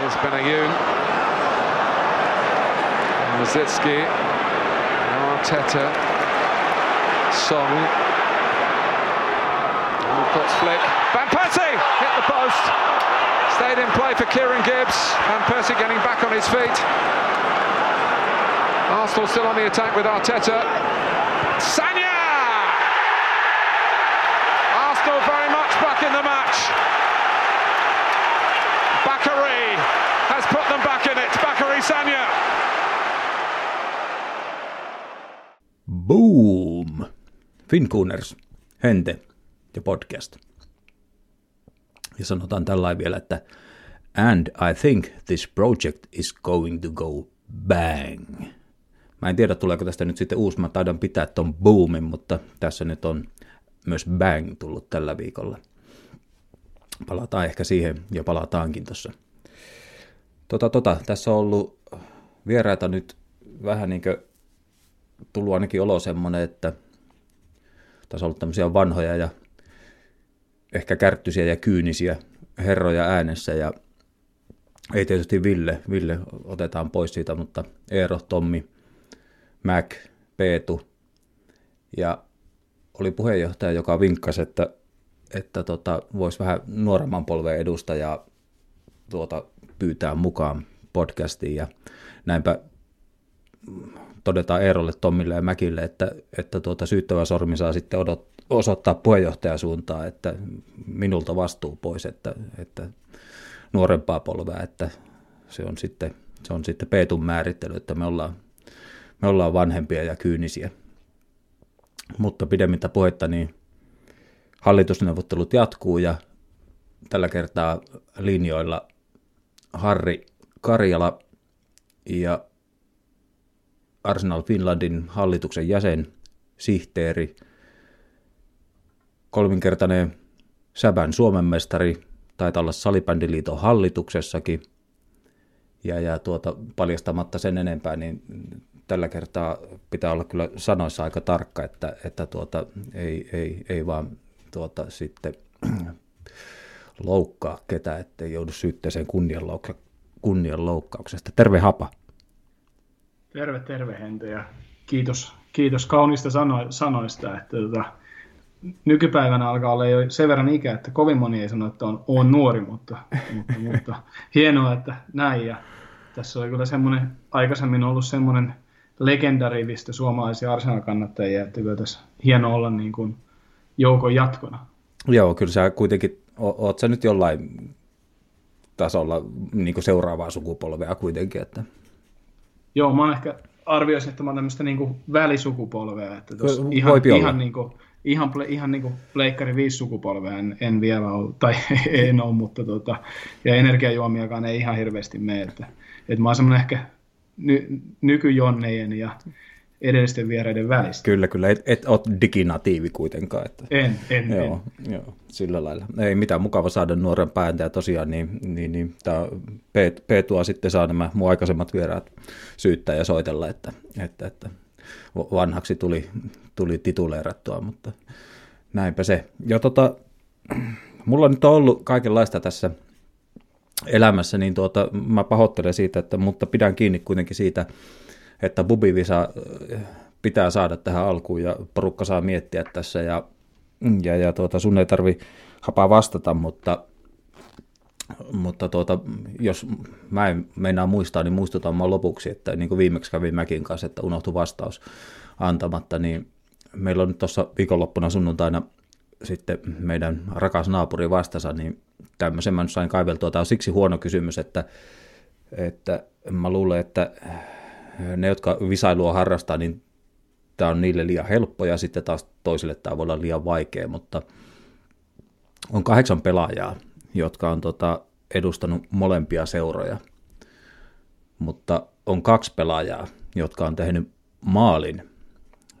Here's Benayoun. Mazitsky. Arteta. Song. Walcott's flick. Van Persie hit the post. Stayed in play for Kieran Gibbs. Van Persie getting back on his feet. Arsenal still on the attack with Arteta. Sanya! Arsenal very much back in the match. Has put them back in it. Bakary Sanya. Boom! Fincooners, Hente ja podcast. Ja sanotaan tällä vielä, että And I think this project is going to go bang. Mä en tiedä, tuleeko tästä nyt sitten uusi. Mä taidan pitää ton boomin, mutta tässä nyt on myös bang tullut tällä viikolla. Palataan ehkä siihen ja palataankin tuossa. Tota, tota, tässä on ollut vieraita nyt vähän niin kuin tullut ainakin olo semmoinen, että tässä on ollut tämmöisiä vanhoja ja ehkä kärttyisiä ja kyynisiä herroja äänessä ja ei tietysti Ville, Ville otetaan pois siitä, mutta Eero, Tommi, Mac, Peetu ja oli puheenjohtaja, joka vinkkasi, että, että tota, voisi vähän nuoremman polven edustajaa tuota, pyytää mukaan podcastiin ja näinpä todetaan Eerolle, Tommille ja Mäkille, että, että tuota syyttävä sormi saa sitten odot, osoittaa puheenjohtajasuuntaan, että minulta vastuu pois, että, että nuorempaa polvea, että se on sitten, se on sitten Peetun määrittely, että me ollaan, me ollaan vanhempia ja kyynisiä. Mutta pidemmittä puhetta, niin hallitusneuvottelut jatkuu ja tällä kertaa linjoilla Harri Karjala ja Arsenal Finlandin hallituksen jäsen, sihteeri, kolminkertainen Säbän Suomen mestari, taitaa olla Salibändiliiton hallituksessakin, ja, ja tuota, paljastamatta sen enempää, niin tällä kertaa pitää olla kyllä sanoissa aika tarkka, että, että tuota, ei, ei, ei vaan tuota, sitten loukkaa ketään, ettei joudu syytteeseen kunnianloukka, kunnianloukkauksesta. Terve Hapa. Terve, terve Hente ja kiitos, kiitos kaunista sano, sanoista, että tota, nykypäivänä alkaa olla jo sen verran ikä, että kovin moni ei sano, että on, on nuori, mutta, mutta, mutta hienoa, että näin. Ja tässä oli kyllä semmoinen, aikaisemmin ollut semmoinen legendarivistä suomalaisia Arsenal-kannattajia, että kyllä tässä hieno olla niin kuin joukon jatkona. Joo, kyllä sä kuitenkin, oot sä nyt jollain tasolla niin kuin seuraavaa sukupolvea kuitenkin, että? Joo, mä ehkä arvioisin, että mä oon tämmöistä niinku välisukupolvea, että tos ihan, ihan, niinku, ihan, ihan niinku pleikkari viisi sukupolvea en, en vielä ole, tai en ole, mutta tota, ja energiajuomiakaan ei ihan hirveästi mene, että, että mä oon semmoinen ehkä ny, nykyjonnejen ja edellisten vieraiden välistä. Kyllä, kyllä. Et, et ole diginatiivi kuitenkaan. Että... En, en, joo, en. Joo, sillä lailla. Ei mitään mukava saada nuoren pääntä ja tosiaan niin, niin, niin tämä Peetua sitten saa nämä mun aikaisemmat vieraat syyttää ja soitella, että, että, että vanhaksi tuli, tuli tituleerattua, mutta näinpä se. Ja tota, mulla nyt on ollut kaikenlaista tässä elämässä, niin tuota, mä pahoittelen siitä, että, mutta pidän kiinni kuitenkin siitä, että Bubivisa äh, pitää saada tähän alkuun ja porukka saa miettiä tässä ja, ja, ja tuota, sun ei tarvi hapaa vastata, mutta, mutta tuota, jos mä en meinaa muistaa, niin muistutan mä lopuksi, että niin kuin viimeksi kävin Mäkin kanssa, että unohtui vastaus antamatta, niin meillä on nyt tuossa viikonloppuna sunnuntaina sitten meidän rakas naapuri vastassa, niin tämmöisen mä nyt sain kaiveltua. Tämä on siksi huono kysymys, että, että mä luulen, että ne, jotka visailua harrastaa, niin tämä on niille liian helppo ja sitten taas toisille tämä voi olla liian vaikea, mutta on kahdeksan pelaajaa, jotka on tota, edustanut molempia seuroja, mutta on kaksi pelaajaa, jotka on tehnyt maalin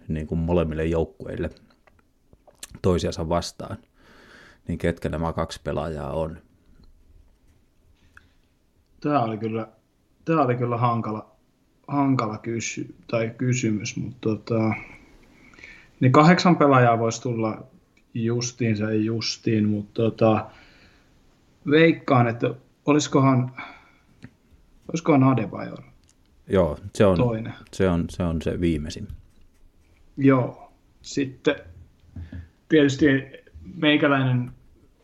niin kuin molemmille joukkueille toisiansa vastaan, niin ketkä nämä kaksi pelaajaa on? Tämä oli kyllä, tämä oli kyllä hankala, hankala kysy, tai kysymys, mutta tota, niin kahdeksan pelaajaa voisi tulla justiin se justiin, mutta tota, veikkaan, että olisikohan, Olisiko Adebayor? Joo, se on, Toinen. Se, on, se on se viimeisin. Joo. Sitten tietysti meikäläinen,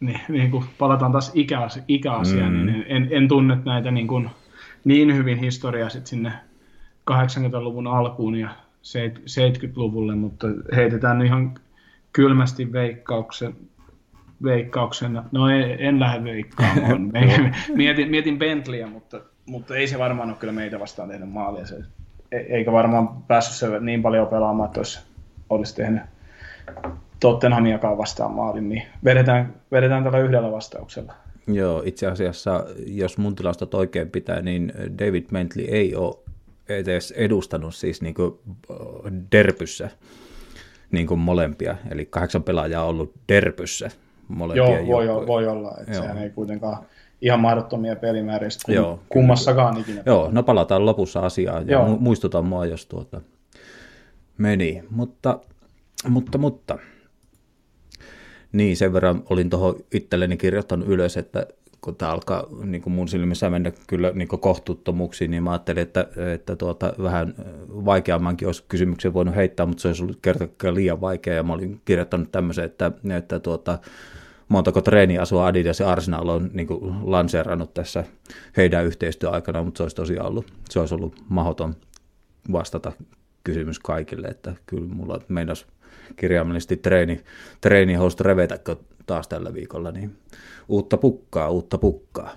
niin, niin kuin palataan taas ikäasi, ikäasiaan, mm. niin en, en tunne näitä niin, kuin, niin hyvin historiaa sit sinne 80-luvun alkuun ja 70-luvulle, mutta heitetään ihan kylmästi veikkauksen, veikkauksen. No en, en lähde veikkaamaan. mietin, mietin Bentleyä, mutta, mutta ei se varmaan ole kyllä meitä vastaan tehnyt maalia. Se, e- eikä varmaan päässyt se niin paljon pelaamaan, että olisi, olisi tehnyt Tottenhamiakaan vastaan maalin, niin vedetään, vedetään tällä yhdellä vastauksella. Joo, itse asiassa, jos mun tilastot oikein pitää, niin David Bentley ei ole edes edustanut siis niin kuin derpyssä niin kuin molempia, eli kahdeksan pelaajaa on ollut derpyssä molempia Joo, voi, voi olla, että Joo. sehän ei kuitenkaan ihan mahdottomia pelimääriä kum, Joo, kummassakaan ikinä. Joo, no palataan lopussa asiaan ja Joo. muistutan mua, jos tuota meni, mutta, mutta, mutta niin, sen verran olin tuohon itselleni kirjoittanut ylös, että kun tämä alkaa niin kuin mun silmissä mennä kyllä niin kuin kohtuuttomuuksiin, niin mä ajattelin, että, että tuota, vähän vaikeammankin olisi kysymyksen voinut heittää, mutta se olisi ollut kertakaan liian vaikea, ja mä olin kirjoittanut tämmöisen, että, että tuota, montako treeniasua Adidas ja Arsenal on niin kuin lanseerannut tässä heidän yhteistyöaikana, mutta se olisi tosiaan ollut, se olisi ollut mahdoton vastata kysymys kaikille, että kyllä mulla meinas kirjaimellisesti treeni, treenihost revetäkö taas tällä viikolla, niin uutta pukkaa, uutta pukkaa.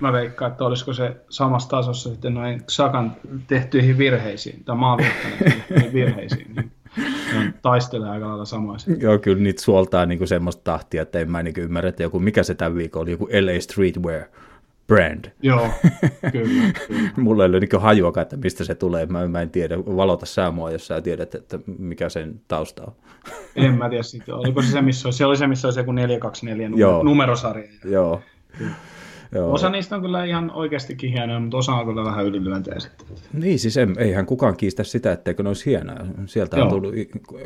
Mä veikkaan, että olisiko se samassa tasossa sitten noin Sakan tehtyihin virheisiin, tai maanviittaneet virheisiin, niin taistelee aika lailla samoin. Joo, kyllä niitä suoltaa niin kuin semmoista tahtia, että en mä niin ymmärrä, että joku, mikä se tämän viikon oli, joku LA Streetwear brand. Joo, kyllä. kyllä. Mulla ei ole niin hajuakaan, että mistä se tulee. Mä, mä en tiedä. Valota sä mua, jos sä tiedät, että mikä sen tausta on. En mä tiedä sitten. Oliko se se, missä olisi, se oli se, missä olisi joku 424 numero, Joo. numerosarja. Joo. Joo. Osa niistä on kyllä ihan oikeastikin hienoja, mutta osa on kyllä vähän ylilyöntejä sitten. Niin, siis en, eihän kukaan kiistä sitä, etteikö ne olisi hienoja. Sieltä Joo. on tullut,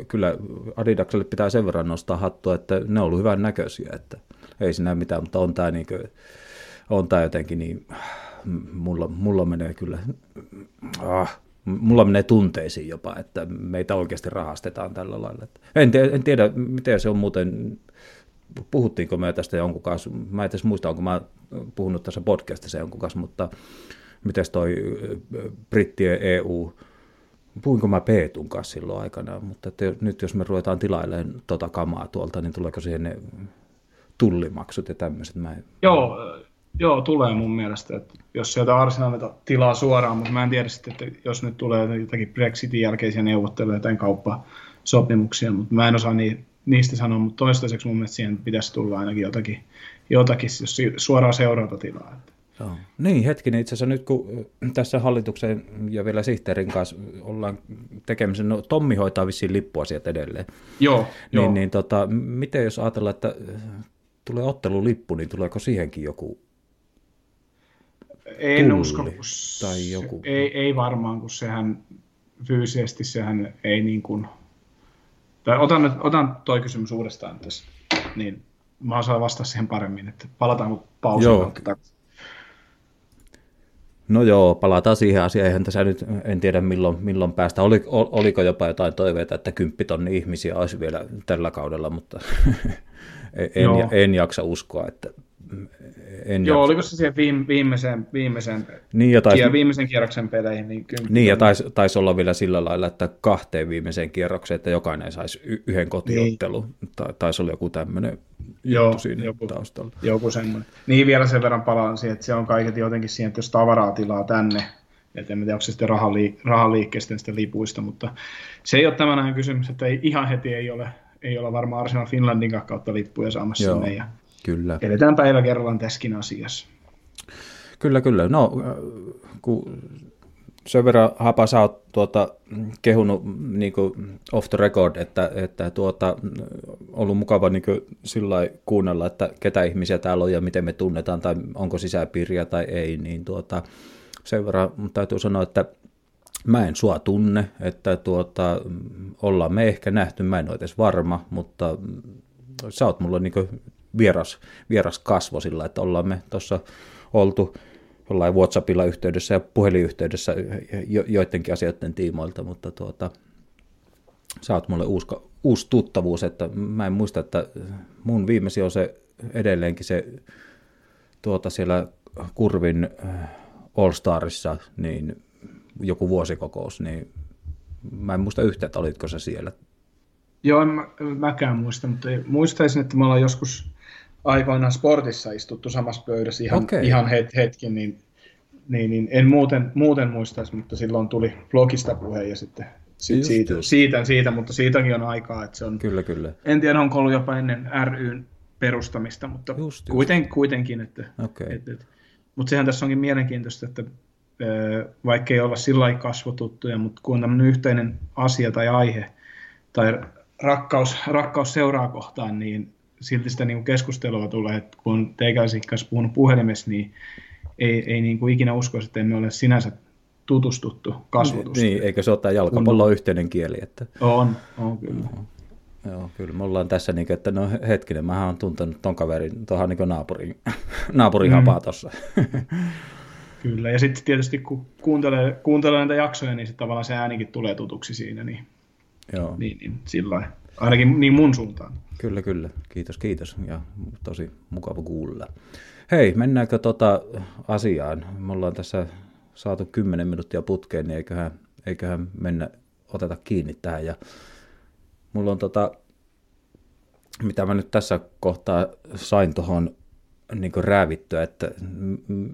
kyllä Adidakselle pitää sen verran nostaa hattua, että ne on ollut hyvän näköisiä, että ei siinä mitään, mutta on tämä niin kuin, on tämä jotenkin niin, mulla, mulla menee kyllä, ah, mulla menee tunteisiin jopa, että meitä oikeasti rahastetaan tällä lailla. En, tiedä, en tiedä, miten se on muuten, puhuttiinko me tästä jonkun kanssa, mä en muista, onko mä puhunut tässä podcastissa jonkun kanssa, mutta miten toi brittien EU, puhuinko mä Peetun kanssa silloin aikana, mutta että nyt jos me ruvetaan tilailemaan tota kamaa tuolta, niin tuleeko siihen ne tullimaksut ja tämmöiset? Mä en... Joo, Joo, tulee mun mielestä, että jos sieltä Arsenalilta tilaa suoraan, mutta mä en tiedä sitten, että jos nyt tulee jotakin Brexitin jälkeisiä neuvotteluja tai kauppasopimuksia, mutta mä en osaa niistä sanoa, mutta toistaiseksi mun mielestä siihen pitäisi tulla ainakin jotakin, jotakin jos suoraan seurata tilaa. Joo. Niin, hetkinen, itse asiassa nyt kun tässä hallituksen ja vielä sihteerin kanssa ollaan tekemässä, no Tommi hoitaa vissiin lippuasiat edelleen. Joo, niin, joo. Niin, tota, miten jos ajatellaan, että tulee ottelulippu, niin tuleeko siihenkin joku en tulli usko, kun tai joku. Se, ei, ei varmaan, kun sehän fyysisesti sehän ei niin kuin, tai otan, nyt, otan toi kysymys uudestaan tässä, niin mä osaan vastata siihen paremmin, että palataanko pausin kautta No joo, palataan siihen asiaan. Eihän tässä nyt, en tiedä milloin, milloin päästä. Oli, oliko jopa jotain toiveita, että kymppitonni ihmisiä olisi vielä tällä kaudella, mutta en, en jaksa uskoa, että en Joo, jaksa. oliko se siihen viime, viimeisen, viimeisen, niin, ja taisi, viimeisen kierroksen peleihin? Niin, niin ja taisi, taisi olla vielä sillä lailla, että kahteen viimeiseen kierrokseen, että jokainen saisi yhden kotiottelun. Niin. Ta- taisi olla joku tämmöinen Joo, siinä joku, taustalla. Joku semmoinen. Niin vielä sen verran palaan siihen, että se on kaiketi jotenkin siihen, että jos tavaraa tilaa tänne, että en tiedä, onko se sitten rahaliik- rahaliikkeestä sitten lipuista, mutta se ei ole tämän kysymys, että ei, ihan heti ei ole, ei ole varmaan Arsenal Finlandin kautta lippuja saamassa Joo. sinne. Ja Kyllä. Edetään päivä kerrallaan tässäkin asiassa. Kyllä, kyllä. No, kun sen verran Hapa, sä oot tuota, kehunut niin kuin off the record, että, että tuota, ollut mukava niin sillä kuunnella, että ketä ihmisiä täällä on ja miten me tunnetaan tai onko sisäpiiriä tai ei, niin tuota, sen verran täytyy sanoa, että mä en sua tunne, että tuota, ollaan me ehkä nähty, mä en ole edes varma, mutta sä oot mulla niin vieras, vieras kasvo sillä, että ollaan me tuossa oltu jollain WhatsAppilla yhteydessä ja puhelinyhteydessä jo, joidenkin asioiden tiimoilta, mutta tuota, sä oot mulle uusi, uusi tuttavuus, että mä en muista, että mun viimesi on se edelleenkin se tuota siellä Kurvin äh, All Starissa, niin joku vuosikokous, niin mä en muista yhtään, että olitko se siellä. Joo, en mä, mäkään muista, mutta muistaisin, että me ollaan joskus aikoinaan sportissa istuttu samassa pöydässä ihan, okay. ihan het, hetki, niin, niin, niin, en muuten, muuten muistaisi, mutta silloin tuli blogista puhe ja sitten sit siitä, just. siitä, siitä, mutta siitäkin on aikaa. Että se on, kyllä, kyllä. En tiedä, onko ollut jopa ennen ryn perustamista, mutta just, kuiten, just. kuitenkin. Että, okay. et, et, mutta sehän tässä onkin mielenkiintoista, että vaikka ei olla sillä lailla kasvotuttuja, mutta kun on tämmöinen yhteinen asia tai aihe tai rakkaus, rakkaus seuraa kohtaan, niin silti sitä niin keskustelua tulee, että kun teikäläisen kanssa puhunut puhelimessa, niin ei, ei niin kuin ikinä usko, että emme ole sinänsä tutustuttu kasvotusta. Niin, eikö se ole tämä jalkapallo on yhteinen kieli? Että... On, on kyllä. Uh-huh. Joo, kyllä me ollaan tässä, niin, että no hetkinen, mä oon tuntenut ton kaverin, tuohon niin naapurin, naapurin mm. hapaa tuossa. Kyllä, ja sitten tietysti kun kuuntelee, kuuntelee näitä jaksoja, niin sitten tavallaan se äänikin tulee tutuksi siinä, niin, Joo. niin, niin sillä ainakin niin mun suuntaan. Kyllä, kyllä. Kiitos, kiitos. Ja tosi mukava kuulla. Hei, mennäänkö tota asiaan? Me ollaan tässä saatu 10 minuuttia putkeen, niin eiköhän, eiköhän mennä, oteta kiinni tähän. Ja mulla on tota, mitä mä nyt tässä kohtaa sain tuohon niin räävittyä, että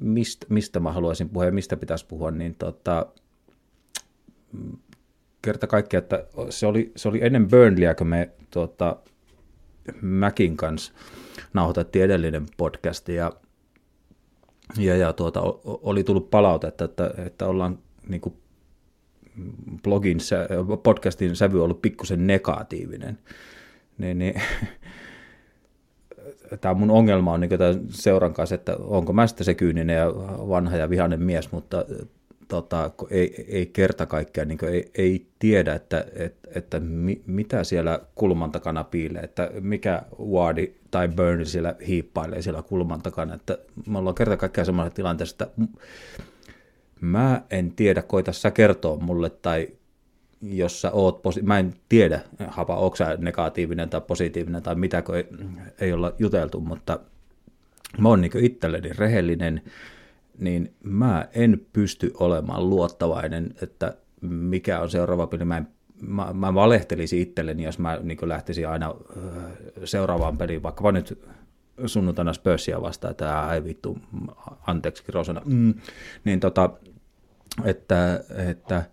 mistä, mistä mä haluaisin puhua ja mistä pitäisi puhua, niin tota, kerta kaikkiaan, että se oli, se oli ennen Burnleyä, kun me tota, Mäkin kanssa nauhoitettiin edellinen podcast ja, ja, ja tuota, oli tullut palautetta, että, että ollaan niin kuin blogin, podcastin sävy ollut pikkusen negatiivinen. Niin, niin tämä mun ongelma on niin seuran kanssa, että onko mä sitten se kyyninen ja vanha ja vihainen mies, mutta tota, ei, ei kerta kaikkiaan niin ei, ei tiedä, että, että, että mi, mitä siellä kulman takana piilee, että mikä Wardi tai Burnley siellä hiippailee siellä kulman takana, että me ollaan kerta kaikkiaan semmoinen tilanteessa, että mä en tiedä, koita sä kertoa mulle tai jos sä oot, posi- mä en tiedä, hapa, onko sä negatiivinen tai positiivinen tai mitä, kun ei, ei olla juteltu, mutta mä oon niin itselleni rehellinen, niin mä en pysty olemaan luottavainen, että mikä on seuraava peli. Mä, en, mä, mä valehtelisin itselleni, jos mä niin lähtisin aina seuraavaan peliin, vaikka nyt sunnuntaina Spursia vastaan, että ei vittu, anteeksi Rosana, mm, niin tota, että, että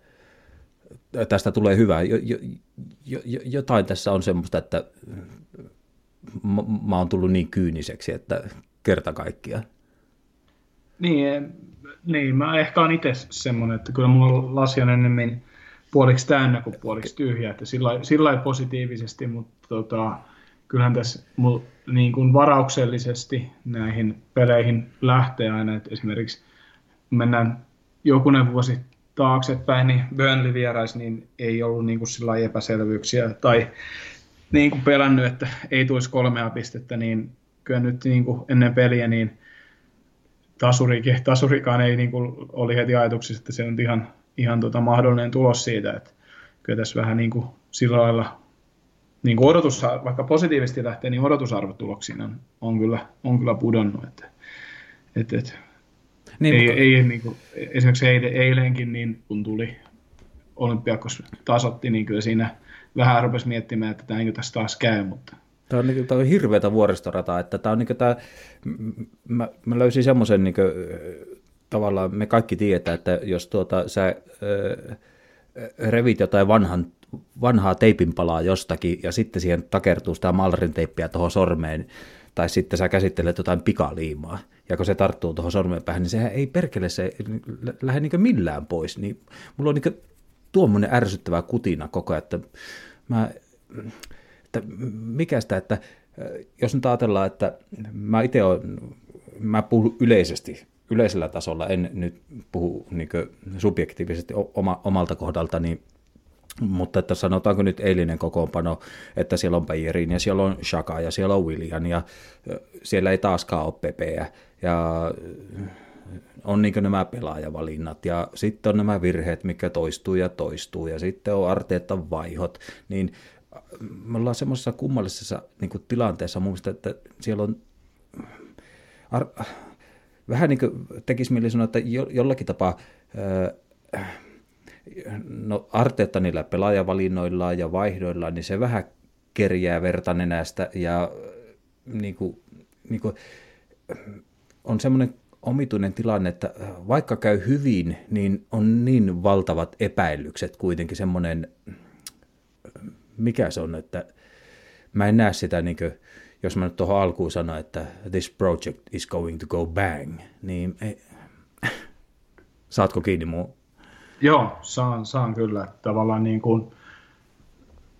tästä tulee hyvä. Jo, jo, jo, jotain tässä on semmoista, että mä, mä oon tullut niin kyyniseksi, että kerta kaikkiaan. Niin, niin, mä ehkä on itse semmoinen, että kyllä mulla lasi on enemmän puoliksi täynnä kuin puoliksi tyhjä, että sillä, sillä positiivisesti, mutta tota, kyllähän tässä mul, niin kuin varauksellisesti näihin peleihin lähtee aina, että esimerkiksi mennään jokunen vuosi taaksepäin, niin Burnley vierais, niin ei ollut niin kuin sillä epäselvyyksiä tai niin kuin pelännyt, että ei tulisi kolmea pistettä, niin kyllä nyt niin kuin ennen peliä, niin tasurikin, tasurikaan ei niin kuin, oli heti ajatuksissa, että se on ihan, ihan tota mahdollinen tulos siitä, että kyllä tässä vähän niin kuin sillä lailla niin kuin odotus, vaikka positiivisesti lähtee, niin odotusarvot tuloksiin on, on, kyllä, on kyllä pudonnut. Että, että, että niin, ei, mutta... ei, niin kuin, esimerkiksi eilenkin, niin kun tuli Olympiakos tasotti, niin kyllä siinä vähän rupesi miettimään, että tämä niin tässä taas käy, mutta Tämä on, niin, tämä on hirveätä vuoristorataa, että tämä on niin tämä, mä, mä löysin semmoisen niin tavallaan, me kaikki tietää, että jos tuota, sä äh, revit jotain vanhan, vanhaa teipinpalaa jostakin ja sitten siihen takertuu sitä malrin teippiä tuohon sormeen, tai sitten sä käsittelet jotain pikaliimaa, ja kun se tarttuu tuohon sormen päähän, niin sehän ei perkele se lähde niin millään pois. Niin mulla on niin tuommoinen ärsyttävä kutina koko ajan, että mä että mikä sitä, että jos nyt ajatellaan, että mä itse olen, mä puhun yleisesti, yleisellä tasolla, en nyt puhu niin subjektiivisesti oma, omalta kohdalta, niin mutta että sanotaanko nyt eilinen kokoonpano, että siellä on Bayerin ja siellä on Shaka ja siellä on William ja siellä ei taaskaan ole Pepeä ja on niin nämä pelaajavalinnat ja sitten on nämä virheet, mikä toistuu ja toistuu ja sitten on Arteetan vaihot, niin me ollaan semmoisessa kummallisessa niin tilanteessa. Mun mielestä, että siellä on ar- vähän niin kuin tekisi mieli sanoa, että jo, jollakin tapaa äh, no Arteetta niillä pelaajavalinnoillaan ja vaihdoillaan, niin se vähän kerjää verta nenästä ja niin kuin, niin kuin, on semmoinen omituinen tilanne, että vaikka käy hyvin, niin on niin valtavat epäilykset kuitenkin semmoinen, mikä se on, että mä en näe sitä niin kuin, jos mä nyt tuohon alkuun sanon, että this project is going to go bang, niin ei, saatko kiinni muu? Joo, saan, saan kyllä. Tavallaan niin kuin,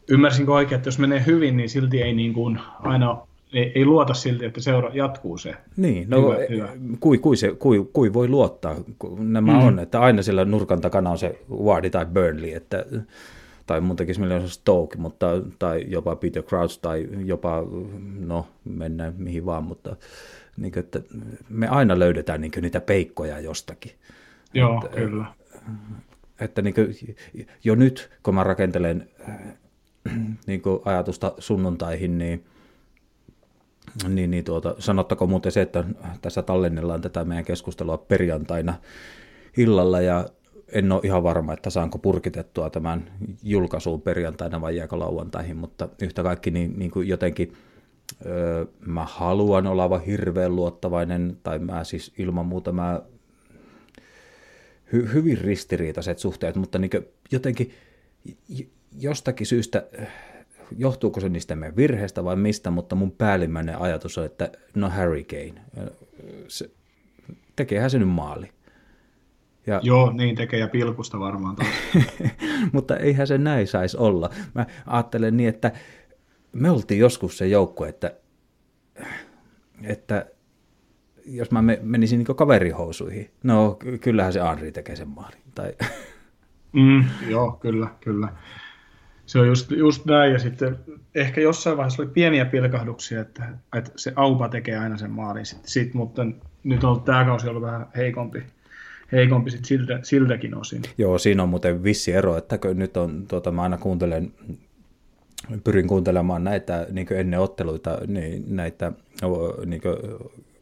ymmärsinkö oikein, että jos menee hyvin, niin silti ei niin kuin aina ei, ei luota silti, että seura jatkuu se. Niin, no hyvä, hyvä. Kui, kui, se, kui, kui voi luottaa, nämä mm. on, että aina sillä nurkan takana on se Wardi tai Burnley, että tai mun tekisi mielestä Stoke, mutta, tai jopa Peter Crouch, tai jopa, no mennään mihin vaan, mutta niin kuin, että me aina löydetään niin kuin, niitä peikkoja jostakin. Joo, että, kyllä. Että niin kuin, jo nyt, kun mä rakentelen niin kuin ajatusta sunnuntaihin, niin niin, niin tuota, sanottako muuten se, että tässä tallennellaan tätä meidän keskustelua perjantaina illalla ja en ole ihan varma, että saanko purkitettua tämän julkaisuun perjantaina vai jääkö lauantaihin, mutta yhtä kaikki niin, niin kuin jotenkin öö, mä haluan olla aivan hirveän luottavainen, tai mä siis ilman muuta mä hy, hyvin ristiriitaiset suhteet, mutta niin jotenkin jostakin syystä, johtuuko se niistä meidän virheestä vai mistä, mutta mun päällimmäinen ajatus on, että no Harry Kane, se, tekeehän se nyt maali. Ja... Joo, niin tekee ja pilkusta varmaan. Mutta eihän se näin saisi olla. Mä ajattelen niin, että me oltiin joskus se joukko, että, että jos mä menisin niin kaverihousuihin, no kyllähän se Anri tekee sen maalin. Tai... Mm, joo, kyllä, kyllä. Se on just, just näin, ja sitten ehkä jossain vaiheessa oli pieniä pilkahduksia, että, että se Aupa tekee aina sen maalin, sit, sit, mutta nyt on tämä kausi ollut vähän heikompi heikompi sit siltä, siltäkin osin. Joo, siinä on muuten vissi ero, että nyt on, tuota, mä aina kuuntelen, pyrin kuuntelemaan näitä niin ennen otteluita, niin näitä, niin kuin,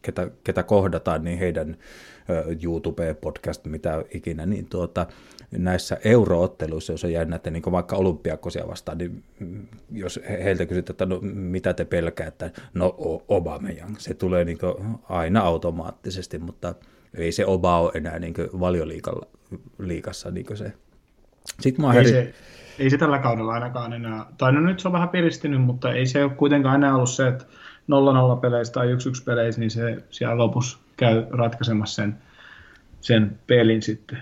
ketä, ketä kohdataan, niin heidän YouTube-podcast, mitä ikinä, niin tuota, näissä eurootteluissa, jos on jännä, että niin vaikka olympiakosia vastaan, niin jos heiltä kysytään, että no, mitä te pelkäätte, no Obameyang, se tulee niin aina automaattisesti, mutta ei se Oba ole enää niin valioliikassa niin se. Sitten mä ei, se, ei se tällä kaudella ainakaan enää, tai no nyt se on vähän piristynyt, mutta ei se ole kuitenkaan enää ollut se, että 0-0 peleissä tai 1-1 peleissä, niin se siellä lopussa käy ratkaisemassa sen, sen pelin sitten.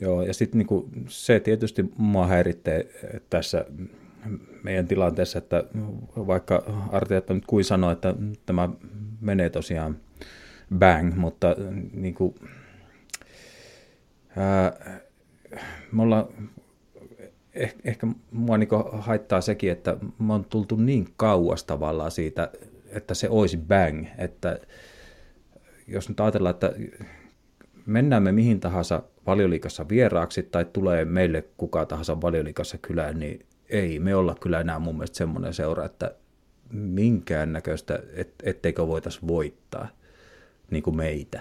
Joo, ja sitten niinku se tietysti mua häiritsee tässä meidän tilanteessa, että vaikka Arteetta nyt kuin sanoi, että tämä menee tosiaan bang, mutta äh, niin kuin, ää, äh, me ollaan, eh, ehkä mua niin haittaa sekin, että me on tultu niin kauas tavallaan siitä, että se olisi bang, että jos nyt ajatellaan, että mennään me mihin tahansa valioliikassa vieraaksi tai tulee meille kuka tahansa valioliikassa kylään, niin ei me olla kyllä enää mun mielestä semmoinen seura, että minkäännäköistä, et, etteikö voitaisiin voittaa niin kuin meitä.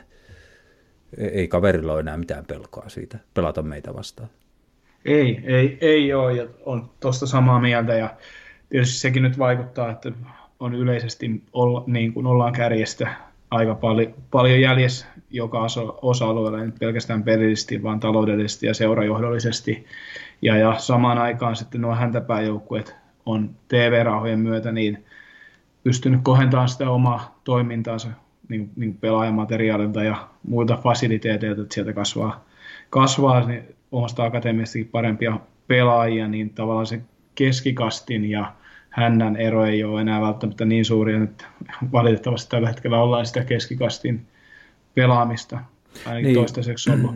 E-, ei kaverilla ole enää mitään pelkoa siitä, pelata meitä vastaan. Ei, ei, ei ole, ja on tuosta samaa mieltä, ja tietysti sekin nyt vaikuttaa, että on yleisesti olla, niin kuin ollaan kärjestä aika paljon, paljon jäljessä joka osa-alueella, ei pelkästään pelillisesti, vaan taloudellisesti ja seurajohdollisesti. Ja, ja samaan aikaan sitten nuo häntäpääjoukkueet on TV-rahojen myötä niin pystynyt kohentamaan sitä omaa toimintaansa niin, niin pelaajamateriaalilta ja muilta fasiliteeteilta, että sieltä kasvaa, kasvaa niin omasta akatemiastakin parempia pelaajia, niin tavallaan se keskikastin ja hännän ero ei ole enää välttämättä niin suuri, että valitettavasti tällä hetkellä ollaan sitä keskikastin pelaamista ainakin niin. toistaiseksi ollut.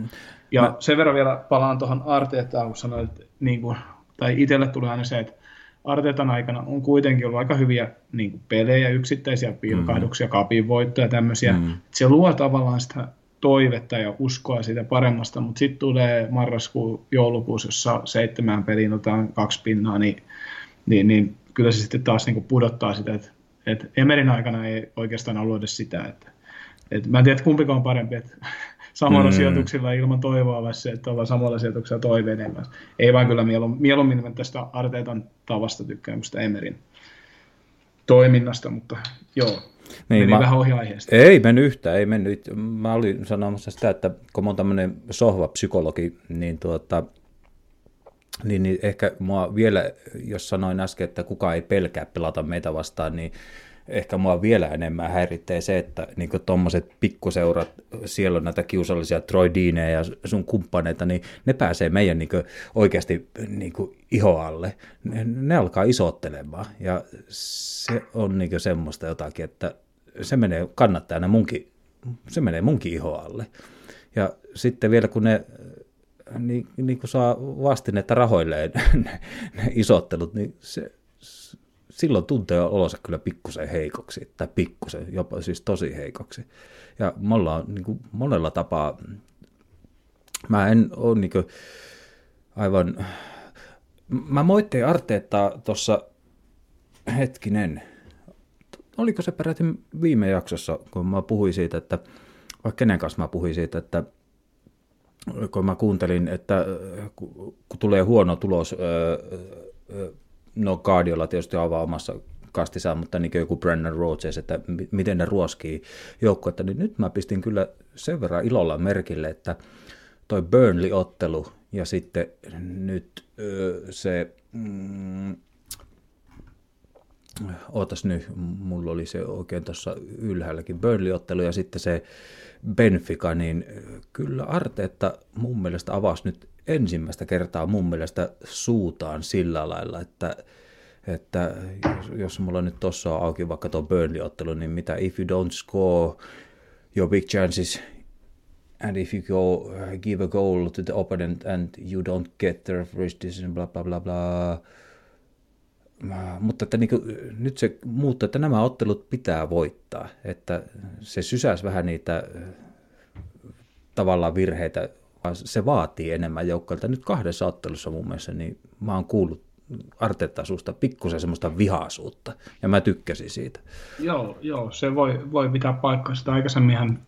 Ja Mä... sen verran vielä palaan tuohon Arteetaan, kun sanoit, että niin kuin, tai itselle tulee aina se, että Artetan aikana on kuitenkin ollut aika hyviä niin kuin pelejä, yksittäisiä pilkahduksia, mm. kapin voittoja tämmöisiä. Mm. Se luo tavallaan sitä toivetta ja uskoa siitä paremmasta, mutta sitten tulee marraskuu, joulukuussa, jossa seitsemän peliin otetaan kaksi pinnaa, niin, niin, niin kyllä se sitten taas niin kuin pudottaa sitä, että, että Emerin aikana ei oikeastaan ollut edes sitä, että, että mä en tiedä, kumpi on parempi, että samalla mm. sijoituksilla ilman toivoa vai se, että ollaan samalla sijoituksella toiveen Ei vaan kyllä mieluummin, mieluummin tästä Arteetan tavasta tykkään kuin sitä Emerin toiminnasta, mutta joo, niin, Meni mä, vähän ohi aiheesta. Ei mennyt yhtään, ei mennyt. Mä olin sanomassa sitä, että kun mä oon tämmöinen sohva-psykologi, niin, tuota, niin, niin ehkä mua vielä, jos sanoin äsken, että kukaan ei pelkää pelata meitä vastaan, niin ehkä mua vielä enemmän häiritsee se, että niin tuommoiset pikkuseurat, siellä on näitä kiusallisia troidiineja ja sun kumppaneita, niin ne pääsee meidän niin oikeasti niin ihoalle. Ne, ne alkaa isottelemaan ja se on niin semmoista jotakin, että se menee kannattajana munkin, se menee munkin ihoalle. Ja sitten vielä kun ne niin, niin kuin saa vastinetta rahoilleen ne, ne isottelut, niin se, silloin tuntee olonsa kyllä pikkusen heikoksi, tai pikkusen, jopa siis tosi heikoksi. Ja me ollaan niin kuin monella tapaa, mä en ole niin kuin aivan, mä moittein Arteettaa tuossa hetkinen, oliko se peräti viime jaksossa, kun mä puhuin siitä, että vaikka kenen kanssa mä puhuin siitä, että kun mä kuuntelin, että kun tulee huono tulos, no Guardiola tietysti avaa omassa kastissaan, mutta niin joku Brennan Rodgers, että miten ne ruoskii joukkuetta, niin nyt mä pistin kyllä sen verran ilolla merkille, että toi Burnley-ottelu ja sitten nyt se mm, ootas nyt, mulla oli se oikein tuossa ylhäälläkin Burnley-ottelu ja sitten se Benfica, niin kyllä Arteetta mun mielestä avasi nyt ensimmäistä kertaa mun mielestä suutaan sillä lailla, että, että jos, jos mulla nyt tuossa on auki vaikka tuo Burnley-ottelu, niin mitä if you don't score your big chances and if you go uh, give a goal to the opponent and you don't get the referee's decision, bla bla bla bla, mutta että niin kuin, nyt se muuttuu, että nämä ottelut pitää voittaa, että se sysäs vähän niitä tavallaan virheitä, se vaatii enemmän joukkoilta. Nyt kahdessa ottelussa mun mielestä, niin mä oon kuullut Artetta suusta pikkusen semmoista vihaisuutta, ja mä tykkäsin siitä. Joo, joo se voi, voi pitää paikkaa. Sitä aikaisemminhan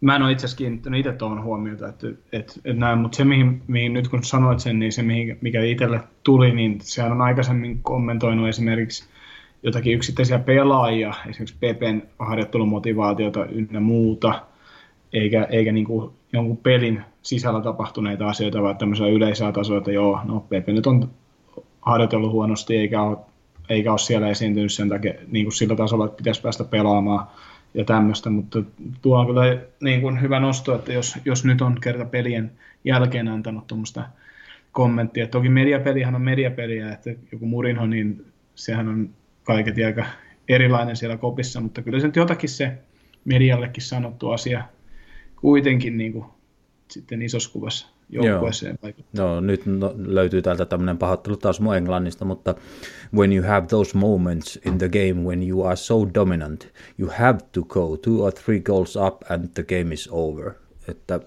mä en ole itse asiassa kiinnittänyt itse tuohon huomiota, että, että, että näin, mutta se mihin, mihin, nyt kun sanoit sen, niin se mihin, mikä itselle tuli, niin sehän on aikaisemmin kommentoinut esimerkiksi jotakin yksittäisiä pelaajia, esimerkiksi Pepen harjoittelumotivaatiota ynnä muuta, eikä, eikä niin kuin jonkun pelin sisällä tapahtuneita asioita, vaan tämmöisellä yleisellä tasolla, että joo, no Pepe nyt on harjoitellut huonosti, eikä ole, eikä ole siellä esiintynyt sen takia niin kuin sillä tasolla, että pitäisi päästä pelaamaan ja tämmöistä, mutta tuo on kyllä niin kuin hyvä nosto, että jos, jos nyt on kerta pelien jälkeen antanut tuommoista kommenttia. Toki mediapelihan on mediapeliä, että joku Murinho, niin sehän on kaiketi aika erilainen siellä kopissa, mutta kyllä se nyt jotakin se mediallekin sanottu asia kuitenkin niin kuin sitten isossa kuvassa joukkueeseen vaikuttaa. No, nyt no, löytyy täältä tämmöinen pahoittelu taas mun englannista, mutta when you have those moments in the game when you are so dominant, you have to go two or three goals up and the game is over. Että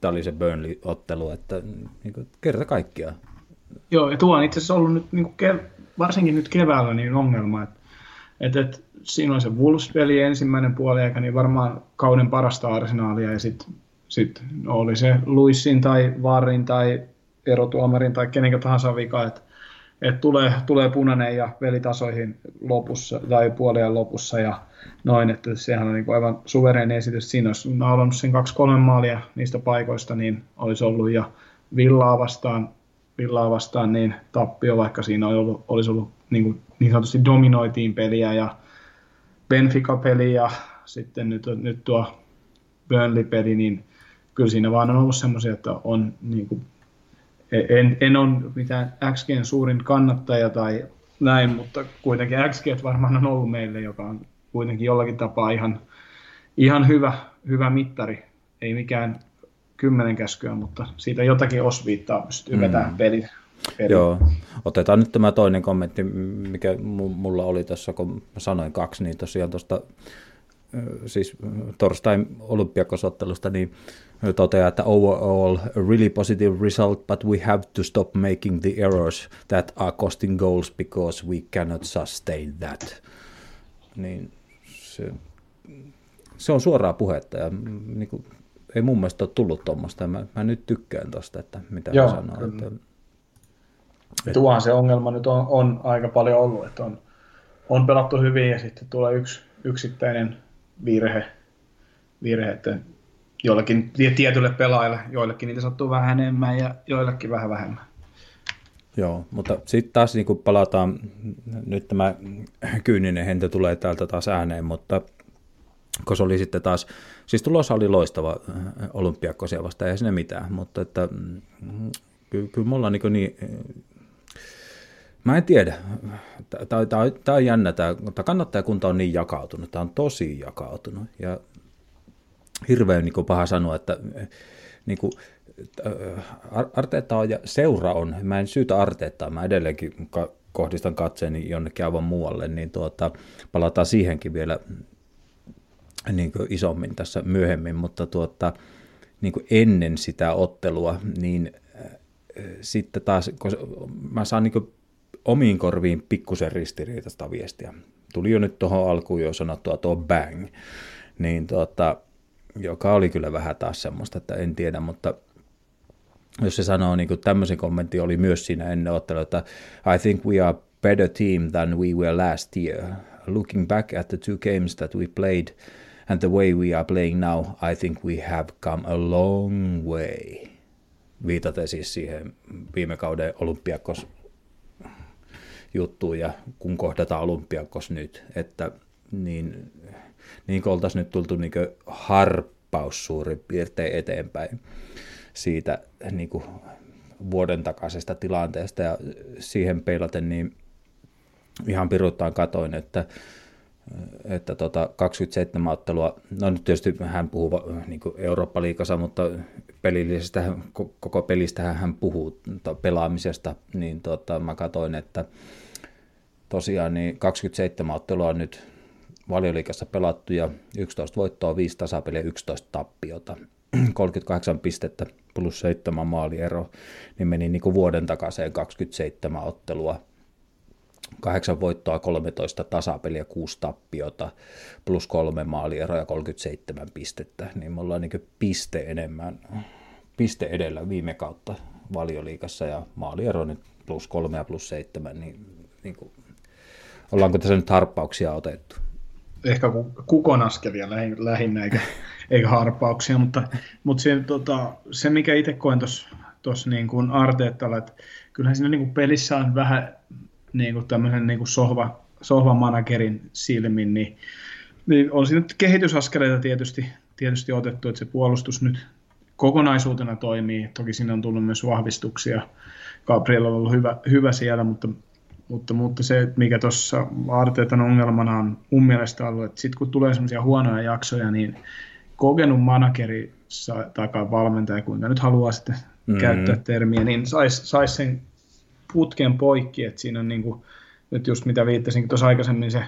tämä oli se Burnley-ottelu, että niin kuin, kerta kaikkiaan. Joo, ja tuo on itse asiassa ollut nyt, niin kuin varsinkin nyt keväällä niin ongelma, että, että, että siinä on se Wolves-peli ensimmäinen puoliaika, niin varmaan kauden parasta arsenaalia, ja sitten sitten oli se Luissin tai Varin tai erotuomarin tai kenenkä tahansa vika, että et tulee, tulee punainen ja velitasoihin lopussa tai puolien lopussa ja noin, että sehän on niin kuin aivan suvereeni esitys. Siinä olisi naulannut sen kaksi-kolme maalia niistä paikoista, niin olisi ollut ja Villaa vastaan, Villaa vastaan niin tappio, vaikka siinä olisi ollut, olisi ollut niin, kuin, niin sanotusti dominoitiin peliä ja Benfica-peli ja sitten nyt, nyt tuo Burnley-peli, niin kyllä siinä vaan on ollut semmoisia, että on niin kuin, en, en ole mitään XGn suurin kannattaja tai näin, mutta kuitenkin XG varmaan on ollut meille, joka on kuitenkin jollakin tapaa ihan, ihan hyvä, hyvä mittari. Ei mikään kymmenen käskyä, mutta siitä jotakin osviittaa pystyy mm. vetämään pelin. Peli. Joo, otetaan nyt tämä toinen kommentti, mikä mulla oli tässä, kun sanoin kaksi, niin tosiaan tuosta siis torstain olympiakosottelusta, niin toteaa, että overall a really positive result, but we have to stop making the errors that are costing goals because we cannot sustain that. Niin se, se on suoraa puhetta ja niin kuin, ei mun mielestä ole tullut tuommoista. Mä, mä nyt tykkään tuosta, että mitä Joo, sanoo. Että... Tuohan se ongelma nyt on, on aika paljon ollut, että on, on pelattu hyvin ja sitten tulee yksi yksittäinen virhe, virhe että joillekin tietylle pelaajille, joillekin niitä sattuu vähän enemmän ja joillekin vähän vähemmän. Joo, mutta sitten taas niin palataan, nyt tämä kyyninen hentä tulee täältä taas ääneen, mutta kun se oli sitten taas, siis tulos oli loistava äh, olympiakkosia vasta, ei sinne mitään, mutta että mm, kyllä, kyllä mulla on niin, niin Mä en tiedä. Tämä on jännä. Tämä kannattajakunta on niin jakautunut. Tämä on tosi jakautunut. Ja hirveän niin paha sanoa, että niin kuin, Arteetta on ja seura on. Mä en syytä Arteettaa. Mä edelleenkin kohdistan katseeni jonnekin aivan muualle. Niin tuota, palataan siihenkin vielä niin kuin isommin tässä myöhemmin. Mutta tuota, niin kuin ennen sitä ottelua, niin sitten taas, kun mä saan niin omiin korviin pikkusen ristiriitaista viestiä. Tuli jo nyt tuohon alkuun jo sanottua tuo bang, niin tuota, joka oli kyllä vähän taas semmoista, että en tiedä, mutta jos se sanoo, niin tämmöisen kommentti oli myös siinä ennen ottelua, että I think we are better team than we were last year. Looking back at the two games that we played and the way we are playing now, I think we have come a long way. Viitaten siis siihen viime kauden olympiakos juttuun ja kun kohdataan olympiakos nyt, että niin, niin kuin oltaisiin nyt tultu niin harppaus suurin piirtein eteenpäin siitä niin kuin vuoden takaisesta tilanteesta. Ja siihen peilaten niin ihan piruttaan katoin, että että tota 27 ottelua, no nyt tietysti hän puhuu niin Eurooppa-liikassa, mutta pelillisestä, koko pelistä hän puhuu pelaamisesta, niin tota, mä katsoin, että tosiaan niin 27 ottelua on nyt valioliikassa pelattu ja 11 voittoa, 5 tasapeliä, 11 tappiota. 38 pistettä plus 7 maaliero, niin meni niin kuin vuoden takaisin 27 ottelua. 8 voittoa, 13 tasapeliä, 6 tappiota, plus 3 maalieroa ja 37 pistettä, niin me ollaan niin piste enemmän, piste edellä viime kautta valioliikassa ja maaliero nyt plus 3 ja plus 7, niin, niin kuin Ollaanko tässä nyt harppauksia otettu? Ehkä kukon askelia lähinnä, eikä, eikä harppauksia, mutta, mutta se, tota, se, mikä itse koen tuossa niin kuin Arteettalla, että kyllähän siinä niin kuin pelissä on vähän niin kuin tämmöisen niin kuin sohva, sohvan managerin silmin, niin, niin on siinä kehitysaskeleita tietysti, tietysti otettu, että se puolustus nyt kokonaisuutena toimii. Toki siinä on tullut myös vahvistuksia. Gabriel on ollut hyvä, hyvä siellä, mutta mutta, mutta se, mikä tuossa Arteetan ongelmana on mun mielestä ollut, että sitten kun tulee semmoisia huonoja jaksoja, niin kokenut manageri tai valmentaja, kuinka nyt haluaa sitten mm-hmm. käyttää termiä, niin saisi sais sen putken poikki, että siinä on niin kuin, nyt just mitä viittasin tuossa aikaisemmin se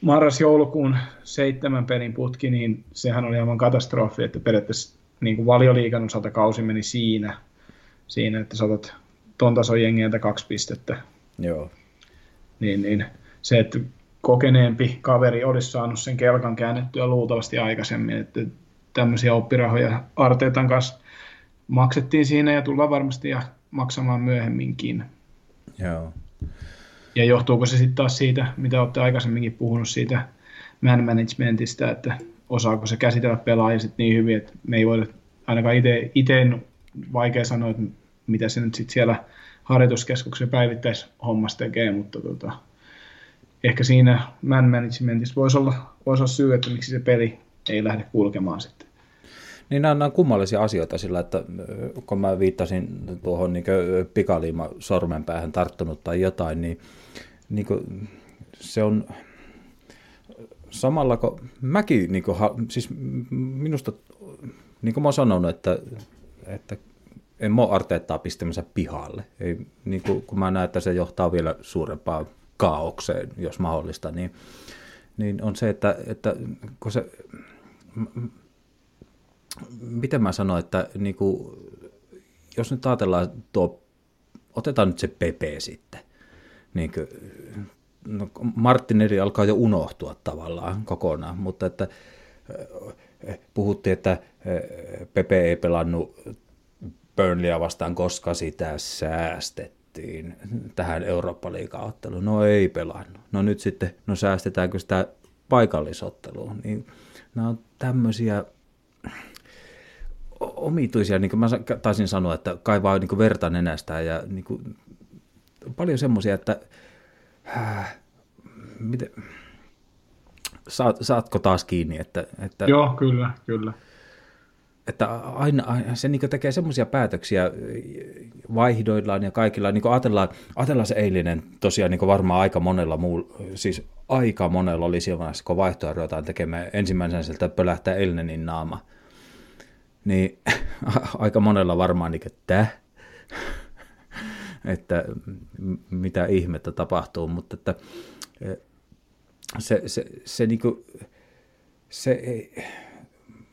marras-joulukuun seitsemän pelin putki, niin sehän oli aivan katastrofi, että periaatteessa niin kuin valioliikan osalta kausi meni siinä, siinä että saatat ton tason jengieltä kaksi pistettä Joo. Niin, niin se, että kokeneempi kaveri olisi saanut sen kelkan käännettyä luultavasti aikaisemmin, että tämmöisiä oppirahoja Arteetan kanssa maksettiin siinä ja tullaan varmasti ja maksamaan myöhemminkin. Joo. Ja johtuuko se sitten taas siitä, mitä olette aikaisemminkin puhunut siitä man managementista, että osaako se käsitellä pelaajia sit niin hyvin, että me ei voida ainakaan itse vaikea sanoa, että mitä se nyt sitten siellä harjoituskeskuksen päivittäishommassa tekee, mutta tota, ehkä siinä man managementissa voisi olla, voisi olla syy, että miksi se peli ei lähde kulkemaan sitten. Niin nämä, on kummallisia asioita sillä, että kun mä viittasin tuohon niin pikaliima sormenpäähän tarttunut tai jotain, niin, niin se on samalla kun mäkin, niin kuin, siis minusta, niin kuin mä oon sanonut, että, että en mä Arteettaa pistämässä pihalle. Ei, niin kuin, kun mä näen, että se johtaa vielä suurempaan kaaukseen, jos mahdollista, niin, niin on se, että, että kun se, miten mä sanoin, että niin kuin, jos nyt ajatellaan tuo, otetaan nyt se Pepe sitten, niin kuin, no Martinelli alkaa jo unohtua tavallaan kokonaan, mutta että puhuttiin, että Pepe ei pelannut Burnleyä vastaan, koska sitä säästettiin tähän eurooppa otteluun. No ei pelannut. No nyt sitten, no säästetäänkö sitä paikallisotteluun? Niin nämä on tämmöisiä omituisia, niin kuin mä taisin sanoa, että kaivaa niin verta nenästään ja niin kuin, paljon semmoisia, että äh, miten, saat, saatko taas kiinni? Että, että, Joo, kyllä, kyllä. Että aina, aina se niin tekee semmoisia päätöksiä vaihdoillaan ja kaikilla. Niin ajatellaan, ajatellaan se eilinen tosiaan niin varmaan aika monella muu, siis aika monella oli siinä kun vaihtoa ruvetaan tekemään ensimmäisen sieltä pölähtää Elnenin naama. Niin aika monella varmaan niin, että että mitä ihmettä tapahtuu, mutta että se, se, se, niin kuin, se ei,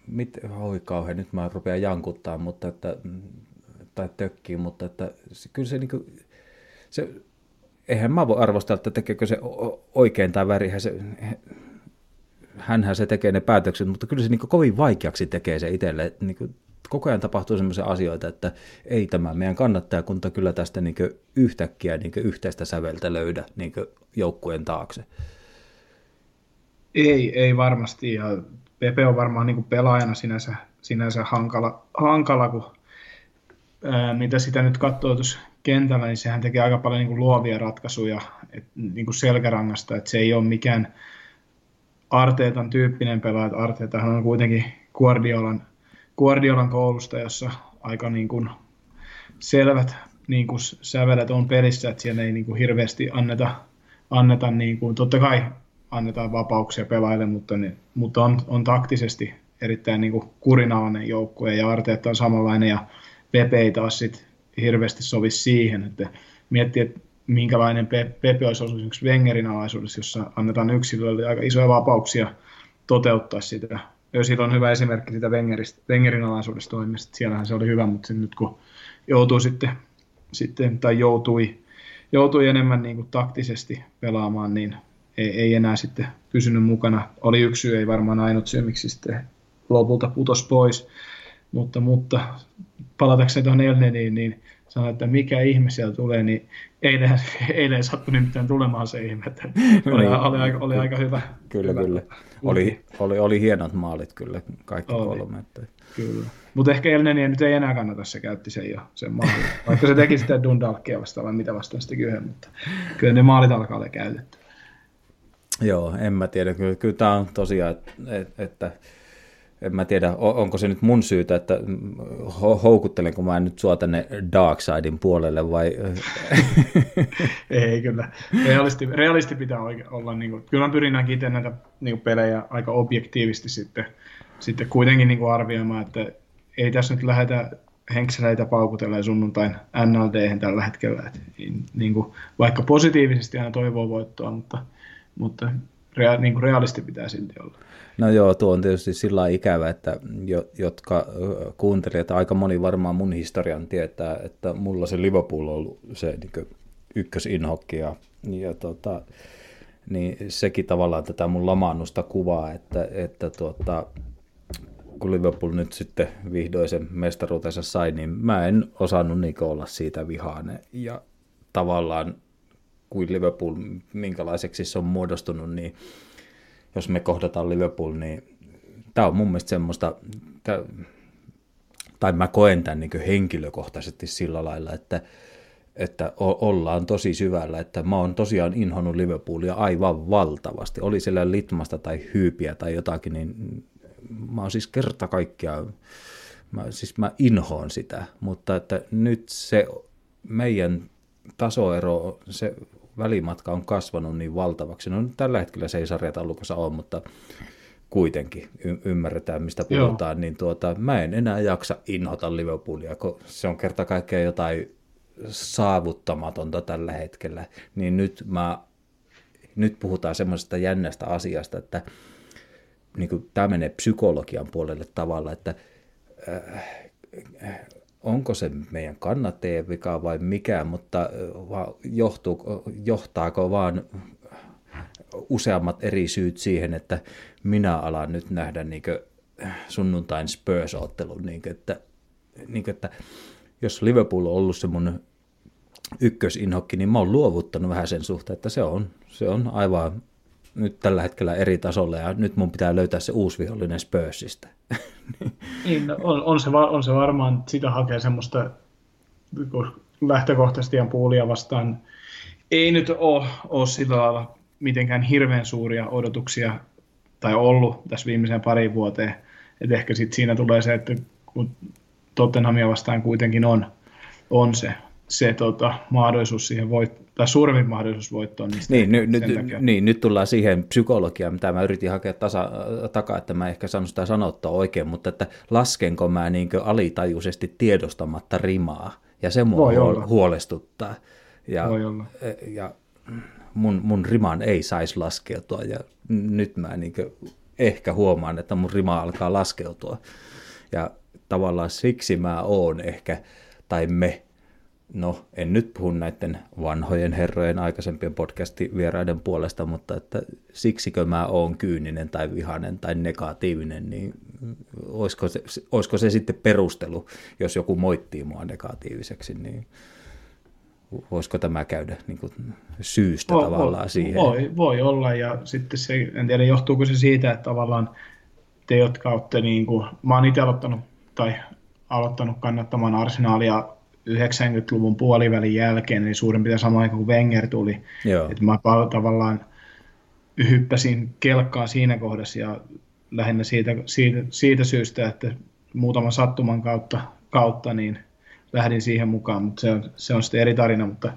mit, oi kauhean, nyt mä rupean jankuttaa, mutta että, tai tökkiin, mutta että se, kyllä se, niin kuin, se, eihän mä voi arvostaa, että tekeekö se oikein tai väärin, se, hänhän se tekee ne päätökset, mutta kyllä se niin kovin vaikeaksi tekee se itselle. Niin kuin, koko ajan tapahtuu sellaisia asioita, että ei tämä meidän kannattajakunta kyllä tästä niin yhtäkkiä niin yhteistä säveltä löydä niin joukkueen taakse. Ei, ei varmasti. Ja Pepe on varmaan niin kuin pelaajana sinänsä, sinänsä hankala, hankala kun ää, mitä sitä nyt katsoo tuossa kentällä, niin sehän tekee aika paljon niin kuin luovia ratkaisuja et, niin kuin selkärangasta, että se ei ole mikään Arteetan tyyppinen pelaaja. Arteetahan on kuitenkin Guardiolan, Guardiolan koulusta, jossa aika niin kuin selvät niin kuin sävelet on pelissä, että siellä ei niin kuin hirveästi anneta, anneta niin kuin, totta kai annetaan vapauksia pelaajille, mutta, ne, mutta on, on taktisesti erittäin niin kurinalainen joukkue ja Arteetta on samanlainen ja Pepe ei taas sit hirveästi sovi siihen, että miettii, että minkälainen Pepe olisi ollut esimerkiksi Wengerin alaisuudessa, jossa annetaan yksilölle aika isoja vapauksia toteuttaa sitä. Özil on hyvä esimerkki sitä Wengerin alaisuudesta toimista. Siellähän se oli hyvä, mutta nyt kun joutuu sitten, sitten tai joutui, joutui enemmän niin kuin taktisesti pelaamaan, niin ei, ei enää sitten pysynyt mukana. Oli yksi syy, ei varmaan ainut syy, miksi sitten lopulta putos pois. Mutta, mutta palatakseni tuohon Elneniin, niin sanoin, että mikä ihme siellä tulee, niin eilen, eilen sattui nimittäin tulemaan se ihme. Että oli, niin. oli, aika, oli aika hyvä. Kyllä, hyvä. kyllä. Oli, oli, oli hienot maalit kyllä, kaikki oli. kolme. Että... Kyllä. Mutta ehkä Elneniä nyt ei enää kannata, se käytti sen jo, sen maalin. Vaikka se teki sitä Dundalkia vastaan vai mitä vastaan sitten kyllä, mutta kyllä ne maalit alkaa olla käytetty. Joo, en mä tiedä. Kyllä, kyllä tämä on tosiaan, että, että en mä tiedä, onko se nyt mun syytä, että houkuttelenko mä nyt sua tänne Darksidein puolelle vai... Ei kyllä. Realisti, realisti pitää olla, niin kuin, kyllä mä pyrin näkin näitä niin pelejä aika objektiivisesti sitten, sitten kuitenkin niin kuin arvioimaan, että ei tässä nyt lähdetä henkseleitä paukutella sunnuntain NLD tällä hetkellä. että niin kuin, vaikka positiivisesti aina toivoo voittoa, mutta mutta rea, niin kuin realisti pitää silti olla. No joo, tuo on tietysti sillä ikävä, että jo, jotka kuuntelijat, aika moni varmaan mun historian tietää, että mulla se Liverpool on ollut se niin ykkösinhokki ja, ja tota, niin sekin tavallaan tätä mun lamaannusta kuvaa, että, että tuota, kun Liverpool nyt sitten vihdoin sen mestaruutensa sai, niin mä en osannut niin olla siitä vihainen ja tavallaan kuin Liverpool, minkälaiseksi se on muodostunut, niin jos me kohdataan Liverpool, niin tämä on mun mielestä semmoista, tai mä koen tämän niin henkilökohtaisesti sillä lailla, että, että ollaan tosi syvällä, että mä oon tosiaan inhonnut Liverpoolia aivan valtavasti. Oli siellä litmasta tai hyypiä tai jotakin, niin mä oon siis kerta kaikkiaan, mä, siis mä inhoon sitä, mutta että nyt se meidän tasoero, se välimatka on kasvanut niin valtavaksi. No tällä hetkellä se ei sarjataulukossa ole, mutta kuitenkin y- ymmärretään, mistä puhutaan, Joo. niin tuota, mä en enää jaksa inhota Liverpoolia, kun se on kerta kaikkiaan jotain saavuttamatonta tällä hetkellä, niin nyt mä nyt puhutaan semmoisesta jännästä asiasta, että niin tämä menee psykologian puolelle tavalla, että äh, onko se meidän kannattajien vika vai mikä, mutta johtuu, johtaako vaan useammat eri syyt siihen, että minä alan nyt nähdä niin sunnuntain Spurs-ottelun, niin että, niin että jos Liverpool on ollut se mun ykkösinhokki, niin mä oon luovuttanut vähän sen suhteen, että se on, se on aivan nyt tällä hetkellä eri tasolla ja nyt mun pitää löytää se uusi vihollinen Spursista. niin, no, on, on, se, on se varmaan, sitä hakee semmoista lähtökohtaisesti ja puulia vastaan. Ei nyt ole, ole sillä lailla mitenkään hirveän suuria odotuksia tai ollut tässä viimeiseen pari vuoteen. Et ehkä sitten siinä tulee se, että kun Tottenhamia vastaan kuitenkin on, on se, se tota, mahdollisuus siihen voit, tai suurempi mahdollisuus voittoon. Niin, niin, nyt, niin, nyt tullaan siihen psykologiaan, mitä mä yritin hakea tasa, takaa, että mä ehkä sanon sitä sanottua oikein, mutta että laskenko mä niin alitajuisesti tiedostamatta rimaa, ja se mua Voi huolestuttaa. Ja, Voi olla. ja mun, mun riman ei saisi laskeutua, ja nyt mä niin ehkä huomaan, että mun rima alkaa laskeutua. Ja tavallaan siksi mä oon ehkä, tai me, no en nyt puhu näiden vanhojen herrojen aikaisempien podcastivieraiden puolesta, mutta että siksikö mä oon kyyninen tai vihainen tai negatiivinen, niin olisiko se, olisiko se sitten perustelu, jos joku moittii mua negatiiviseksi, niin voisiko tämä käydä niin kuin syystä voi, tavallaan voi, siihen? Voi, voi olla ja sitten se, en tiedä johtuuko se siitä, että tavallaan te, jotka olette niin kuin, mä oon itse aloittanut tai aloittanut kannattamaan arsenaalia 90-luvun puolivälin jälkeen, eli suurin piirtein sama aika kuin Wenger tuli. Joo. Että mä tavallaan hyppäsin kelkkaa siinä kohdassa ja lähinnä siitä, siitä, siitä syystä, että muutaman sattuman kautta, kautta niin lähdin siihen mukaan, mutta se on, se on sitten eri tarina, mutta,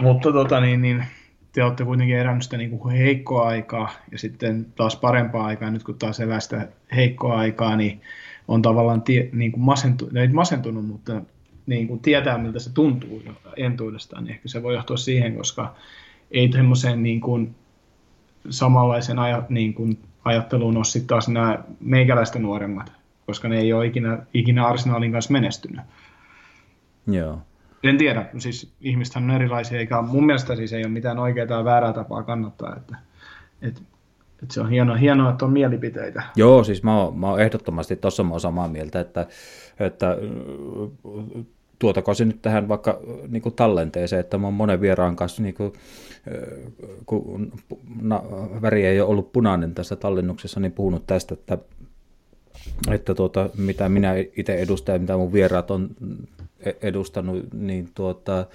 mutta tota, niin, niin, te olette kuitenkin erännyt sitä niin kuin heikkoa aikaa ja sitten taas parempaa aikaa, nyt kun taas elää sitä heikkoa aikaa, niin on tavallaan tie, niin kuin masentu, ei masentunut, mutta niin kuin tietää, miltä se tuntuu entuudestaan, niin ehkä se voi johtua siihen, koska ei semmoiseen niin kuin samanlaisen aja, niin kuin ajatteluun ole sitten taas nämä meikäläistä nuoremmat, koska ne ei ole ikinä, ikinä Arsenalin kanssa menestynyt. Joo. En tiedä, siis ihmistähän on erilaisia, eikä mun mielestä siis ei ole mitään oikeaa tai väärää tapaa kannattaa, että, että että se on hienoa, hienoa, että on mielipiteitä. Joo, siis mä oon, mä oon ehdottomasti tuossa mä oon samaa mieltä, että, että tuotako se nyt tähän vaikka niin kuin tallenteeseen, että mä oon monen vieraan kanssa, niin kuin, kun na, väri ei ole ollut punainen tässä tallennuksessa, niin puhunut tästä, että, että tuota, mitä minä itse edustan ja mitä mun vieraat on e-, edustanut, niin tuota,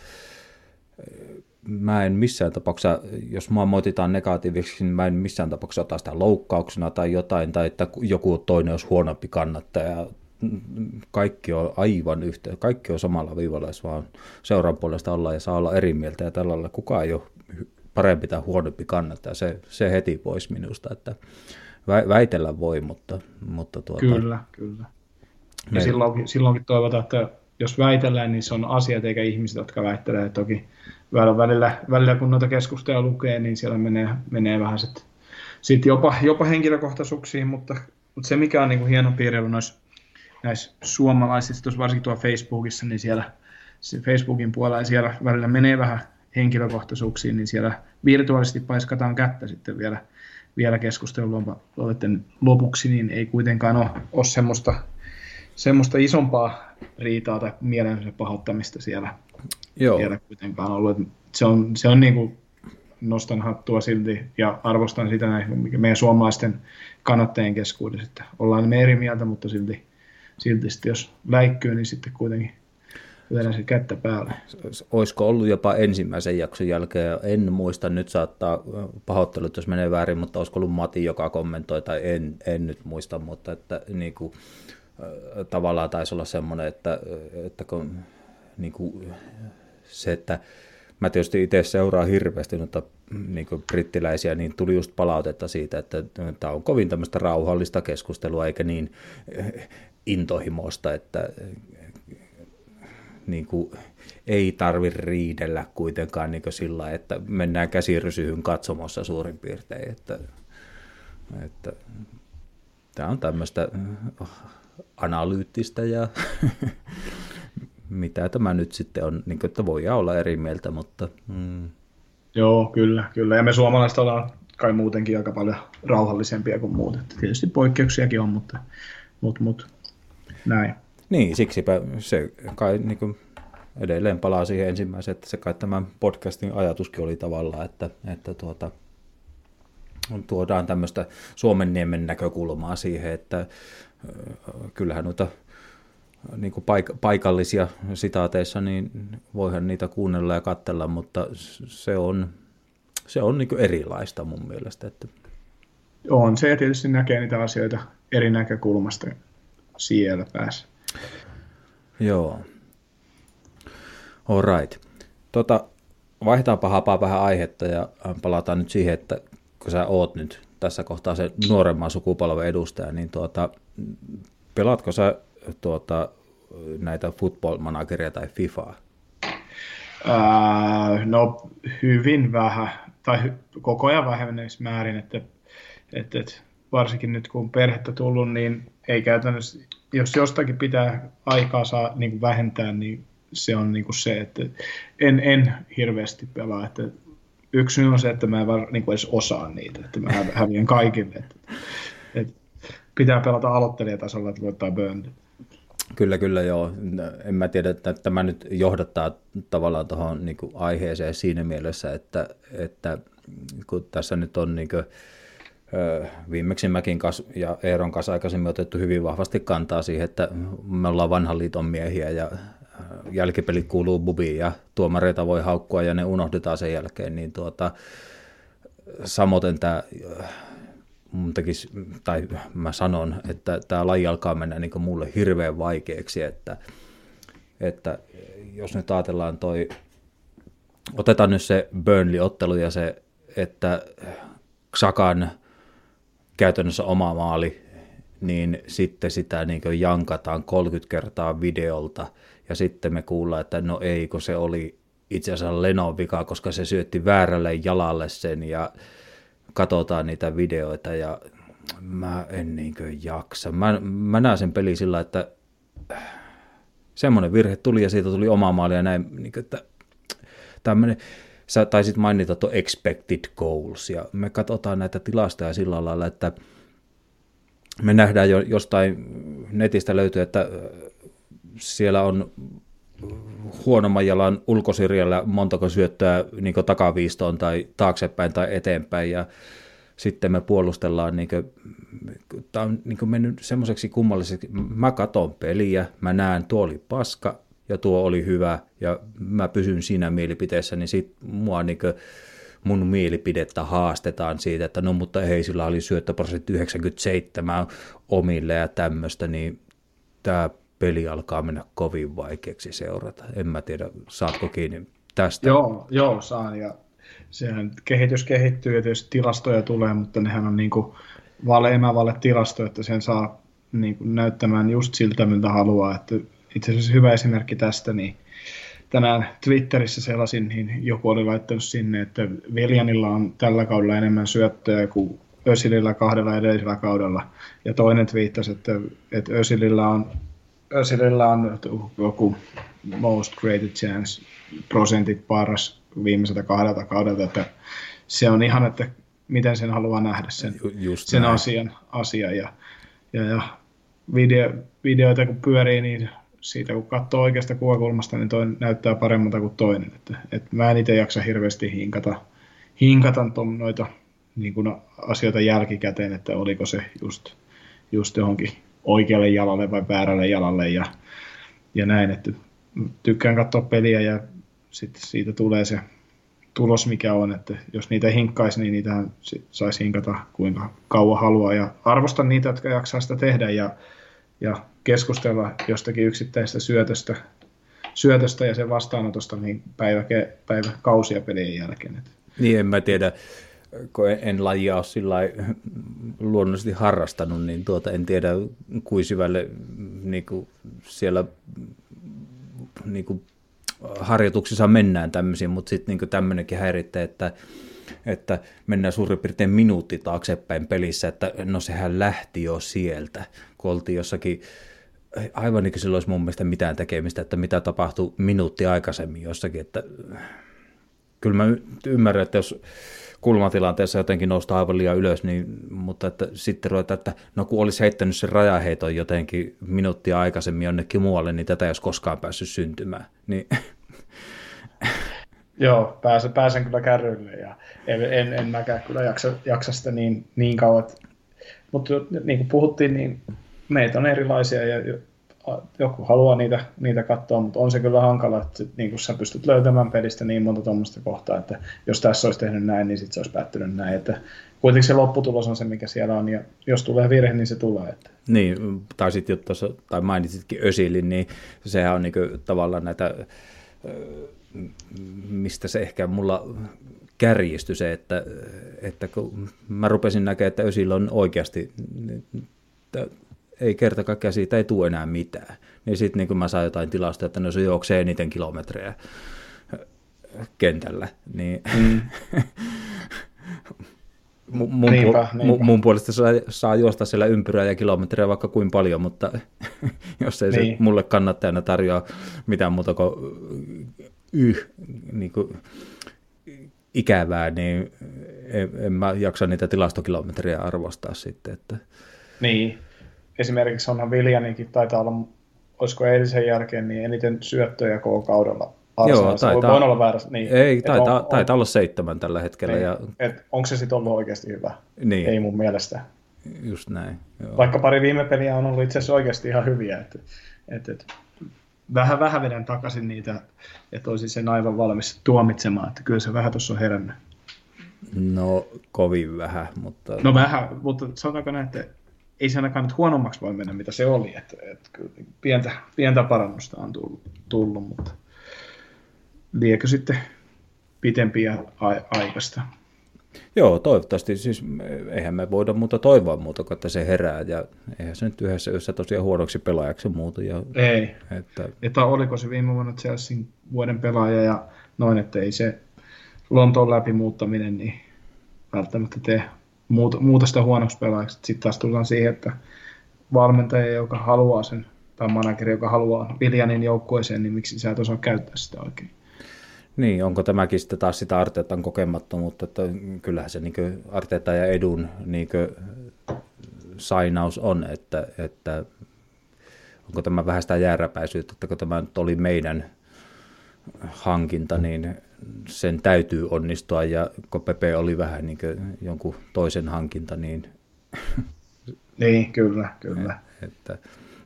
mä en missään tapauksessa, jos mua moititaan negatiivisesti, niin mä en missään tapauksessa ota sitä loukkauksena tai jotain, tai että joku toinen olisi huonompi kannattaja. Kaikki on aivan yhtä, kaikki on samalla viivalla, jos vaan seuran puolesta ollaan ja saa olla eri mieltä ja tällä lailla kukaan ei ole parempi tai huonompi kannattaja, se, se heti pois minusta, että väitellä voi, mutta... mutta tuota, kyllä, kyllä. Ja me... silloinkin, silloinkin toivotaan, että jos väitellään, niin se on asiat eikä ihmiset, jotka väittelee. Toki välillä, välillä kun noita keskusteluja lukee, niin siellä menee, menee vähän sitten sit jopa, jopa henkilökohtaisuuksiin, mutta, mutta se mikä on niin kuin hieno piirre noissa, näissä suomalaisissa, tuossa varsinkin tuolla Facebookissa, niin siellä Facebookin puolella ja siellä välillä menee vähän henkilökohtaisuuksiin, niin siellä virtuaalisesti paiskataan kättä sitten vielä, vielä keskustelun lopuksi, niin ei kuitenkaan ole, ole semmoista, semmoista isompaa riitaa tai mielen pahoittamista siellä, Joo. vielä kuitenkaan ollut. Se on, se on niin kuin, nostan hattua silti ja arvostan sitä näin, meidän suomalaisten kannattajien keskuudessa, että ollaan me eri mieltä, mutta silti, silti sitten jos läikkyy, niin sitten kuitenkin lyödään se kättä päälle. Olisiko ollut jopa ensimmäisen jakson jälkeen, en muista, nyt saattaa pahoittelut, jos menee väärin, mutta olisiko ollut Mati, joka kommentoi, tai en, en nyt muista, mutta että niin kuin, tavallaan taisi olla semmoinen, että, että kun, niin kuin, se, että mä tietysti itse seuraan hirveästi noita niin brittiläisiä, niin tuli just palautetta siitä, että tämä on kovin tämmöistä rauhallista keskustelua, eikä niin intohimoista, että niin kuin, ei tarvi riidellä kuitenkaan niin sillä, että mennään käsirysyhyn katsomossa suurin piirtein. Että, että, tämä on tämmöistä analyyttistä ja mitä tämä nyt sitten on, niin kuin, että voi olla eri mieltä, mutta... Mm. Joo, kyllä, kyllä. Ja me suomalaiset ollaan kai muutenkin aika paljon rauhallisempia kuin muut. Että tietysti poikkeuksiakin on, mutta, mutta, mutta näin. Niin, siksipä se kai niin kuin edelleen palaa siihen ensimmäiseen, että se kai tämän podcastin ajatuskin oli tavallaan, että, että tuota, tuodaan tämmöistä Suomenniemen näkökulmaa siihen, että kyllähän noita niin kuin paik- paikallisia sitaateissa, niin voihan niitä kuunnella ja katsella, mutta se on, se on niin kuin erilaista mun mielestä. Että... On se ja tietysti näkee niitä asioita eri näkökulmasta siellä päässä. Joo. All right. Tota, vaihdetaanpa hapaa vähän aihetta ja palataan nyt siihen, että kun sä oot nyt tässä kohtaa se nuoremman sukupolven edustaja, niin tuota, pelaatko sä tuota, näitä football manageria tai FIFAa? Ää, no hyvin vähän, tai koko ajan vähemmän määrin, että, että, että varsinkin nyt kun perhettä tullut, niin ei käytännössä, jos jostakin pitää aikaa saa niin kuin vähentää, niin se on niin kuin se, että en, en hirveästi pelaa. Että yksi syy on se, että mä en var, niin kuin edes osaa niitä, että mä häviän kaikille. Että, että pitää pelata aloittelijatasolla, että voittaa burned. Kyllä, kyllä joo. En mä tiedä, että tämä nyt johdattaa tavallaan tuohon niin aiheeseen siinä mielessä, että, että kun tässä nyt on niin kuin, viimeksi mäkin ja Eeron kanssa aikaisemmin otettu hyvin vahvasti kantaa siihen, että me ollaan vanhan liiton miehiä ja jälkipeli kuuluu bubiin ja tuomareita voi haukkua ja ne unohdetaan sen jälkeen, niin tuota, samoin tämä mun tekisi, tai mä sanon, että tämä laji alkaa mennä niin mulle hirveän vaikeaksi, että, että jos nyt ajatellaan toi, otetaan nyt se Burnley-ottelu ja se, että Xakan käytännössä oma maali, niin sitten sitä niin jankataan 30 kertaa videolta, ja sitten me kuullaan, että no ei, kun se oli itse asiassa Lenon vika, koska se syötti väärälle jalalle sen, ja katsotaan niitä videoita, ja mä en niin jaksa. Mä, mä näen sen peli sillä, että semmoinen virhe tuli, ja siitä tuli oma maali, ja näin, niin kuin, että tämmöinen, sä taisit mainita tuo expected goals, ja me katsotaan näitä tilastoja sillä lailla, että me nähdään jo jostain netistä löytyy, että siellä on huonomman jalan ulkosirjalla montako syöttöä niin takaviistoon tai taaksepäin tai eteenpäin, ja sitten me puolustellaan, niin tämä on niin mennyt semmoiseksi kummalliseksi, mä katon peliä, mä näen tuo oli paska, ja tuo oli hyvä, ja mä pysyn siinä mielipiteessä, niin sit mua niin kuin, mun mielipidettä haastetaan siitä, että no mutta ei, sillä oli syöttöprosentti 97 omille ja tämmöistä, niin tämä peli alkaa mennä kovin vaikeaksi seurata. En mä tiedä, saatko kiinni tästä? Joo, joo saan ja sehän kehitys kehittyy ja tietysti tilastoja tulee, mutta nehän on niin kuin vale emävalle tilasto, että sen saa niin kuin näyttämään just siltä, miltä haluaa. Että itse asiassa hyvä esimerkki tästä, niin tänään Twitterissä selasin, niin joku oli laittanut sinne, että Viljanilla on tällä kaudella enemmän syöttöjä kuin Ösilillä kahdella edellisellä kaudella. Ja toinen twiittasi, että, että Ösilillä on, Ösilillä on joku most created chance prosentit paras viimeiseltä kahdelta kaudelta, että se on ihan, että miten sen haluaa nähdä sen, Just sen asian, asian. Ja, ja, ja video, videoita kun pyörii, niin siitä kun katsoo oikeasta kuvakulmasta, niin toinen näyttää paremmalta kuin toinen. Että, että mä en itse jaksa hirveästi hinkata, hinkata noita niin kuin asioita jälkikäteen, että oliko se just, just johonkin oikealle jalalle vai väärälle jalalle ja, ja näin, että tykkään katsoa peliä ja sitten siitä tulee se tulos, mikä on, että jos niitä hinkkaisi, niin niitä saisi hinkata kuinka kauan haluaa ja arvostan niitä, jotka jaksaa sitä tehdä ja, ja keskustella jostakin yksittäisestä syötöstä, syötöstä ja sen vastaanotosta niin päivä, päivä kausia pelien jälkeen. Niin, en mä tiedä, kun en lajia ole sillä luonnollisesti harrastanut, niin tuota, en tiedä kuin syvälle niin kuin siellä niin kuin, harjoituksissa mennään tämmöisiin, mutta sitten niin tämmöinenkin häirittää, että, että mennään suurin piirtein minuutti taaksepäin pelissä, että no sehän lähti jo sieltä, kun oltiin jossakin aivan niin kuin sillä olisi mun mielestä mitään tekemistä, että mitä tapahtui minuutti aikaisemmin jossakin, että kyllä mä ymmärrän, että jos kulmatilanteessa jotenkin noustaan aivan liian ylös, niin, mutta että sitten ruvetaan, että no kun olisi heittänyt sen rajaheiton jotenkin minuuttia aikaisemmin jonnekin muualle, niin tätä ei olisi koskaan päässyt syntymään. Niin... Joo, pääsen, pääsen kyllä kärryille ja en, en, en mäkään kyllä jaksa, jaksa sitä niin, niin kauan. Mutta niin kuin puhuttiin, niin meitä on erilaisia ja joku haluaa niitä, niitä katsoa, mutta on se kyllä hankala, että niin kun sä pystyt löytämään pelistä niin monta tuommoista kohtaa, että jos tässä olisi tehnyt näin, niin sitten se olisi päättynyt näin. Että kuitenkin se lopputulos on se, mikä siellä on, ja jos tulee virhe, niin se tulee. Että. Niin, tai sitten tuossa, tai mainitsitkin Ösilin, niin sehän on niin tavallaan näitä, mistä se ehkä mulla kärjistyi se, että, että kun mä rupesin näkemään, että Ösil on oikeasti ei kerta kaikkiaan siitä ei tule enää mitään. Niin sitten niin kun mä saan jotain tilasta, että no se juoksee eniten kilometrejä kentällä, niin mm. mun, niinpä, pu- niinpä. mun puolesta saa, saa juosta siellä ympyrää ja kilometrejä vaikka kuin paljon, mutta jos ei niin. se mulle kannattajana tarjoa mitään muuta kuin yh, niin kuin ikävää, niin en, en mä jaksa niitä tilastokilometrejä arvostaa sitten. Että... Niin, esimerkiksi onhan Viljaninkin taitaa olla, olisiko eilisen jälkeen, niin eniten syöttöjä koko kaudella. Joo, taitaa, voin olla väärässä. Niin, ei, taitaa, on, taitaa olla seitsemän tällä hetkellä. Niin, ja... et onko se sitten ollut oikeasti hyvä? Niin. Ei mun mielestä. Just näin. Joo. Vaikka pari viime peliä on ollut itse asiassa oikeasti ihan hyviä. Et, et, et, vähän vähän vedän takaisin niitä, että olisin sen aivan valmis tuomitsemaan, että kyllä se vähän tuossa on herännyt. No, kovin vähän, mutta... No vähän, mutta sanotaanko näin, että ei se ainakaan nyt huonommaksi voi mennä, mitä se oli. Että, että kyllä pientä, pientä parannusta on tullut, tullut mutta liekö sitten pitempiä aikaista. Joo, toivottavasti. Siis eihän me voida muuta toivoa muuta kuin, että se herää. Ja eihän se nyt yhdessä yössä tosiaan huonoksi pelaajaksi muutu. Ja, ei. Että... että oliko se viime vuonna Chelsea vuoden pelaaja ja noin, että ei se Lontoon läpimuuttaminen niin välttämättä tee muuta, muuta sitä huonoksi pelaajaksi. Sitten taas tullaan siihen, että valmentaja, joka haluaa sen, tai manageri, joka haluaa Viljanin joukkueeseen, niin miksi sä et osaa käyttää sitä oikein? Niin, onko tämäkin sitten taas sitä Arteetan kokemattomuutta, että kyllähän se niin Arteeta ja Edun niin sainaus on, että, että onko tämä vähän sitä jääräpäisyyttä, että kun tämä nyt oli meidän hankinta, niin sen täytyy onnistua ja kun Pepe oli vähän niin jonkun toisen hankinta, niin... Niin, kyllä, kyllä. Että,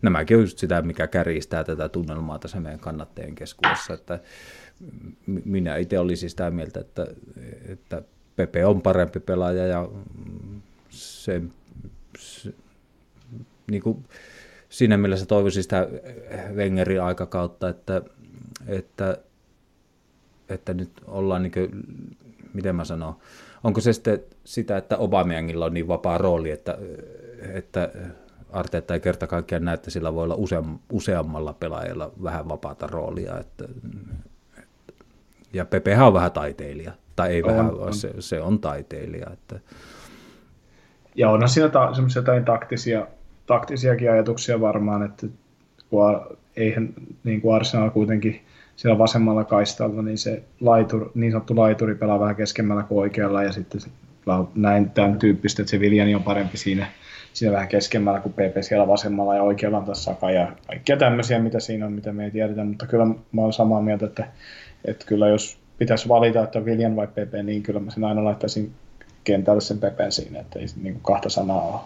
nämäkin on just sitä, mikä kärjistää tätä tunnelmaa tässä meidän kannattajien keskuudessa, että minä itse olisin sitä mieltä, että, että Pepe on parempi pelaaja ja se, se niin kuin siinä mielessä toivoisin sitä Wengerin aikakautta, että, että että nyt ollaan niin kuin, miten mä sanon, onko se sitten sitä, että Obamiangilla on niin vapaa rooli, että, että Arteetta ei kerta kaikkiaan näe, että sillä voi olla useam, useammalla pelaajalla vähän vapaata roolia. Että, ja Pepehän on vähän taiteilija, tai ei on, vähän, on. Se, se on taiteilija. Että. Ja onhan siinä ta- semmoisia jotain taktisia, taktisiakin ajatuksia varmaan, että kun eihän niin kuin Arsenal kuitenkin siellä vasemmalla kaistalla, niin se laitur, niin sanottu laituri pelaa vähän keskemmällä kuin oikealla ja sitten näin tämän tyyppistä, että se Viljani on parempi siinä, siinä vähän keskemmällä kuin PP siellä vasemmalla ja oikealla on taas Saka ja kaikkia tämmöisiä, mitä siinä on, mitä me ei tiedetä, mutta kyllä mä olen samaa mieltä, että, että kyllä jos pitäisi valita, että Viljan vai PP, niin kyllä mä sen aina laittaisin kentälle sen Pepen siinä, että ei niin kuin kahta sanaa ole.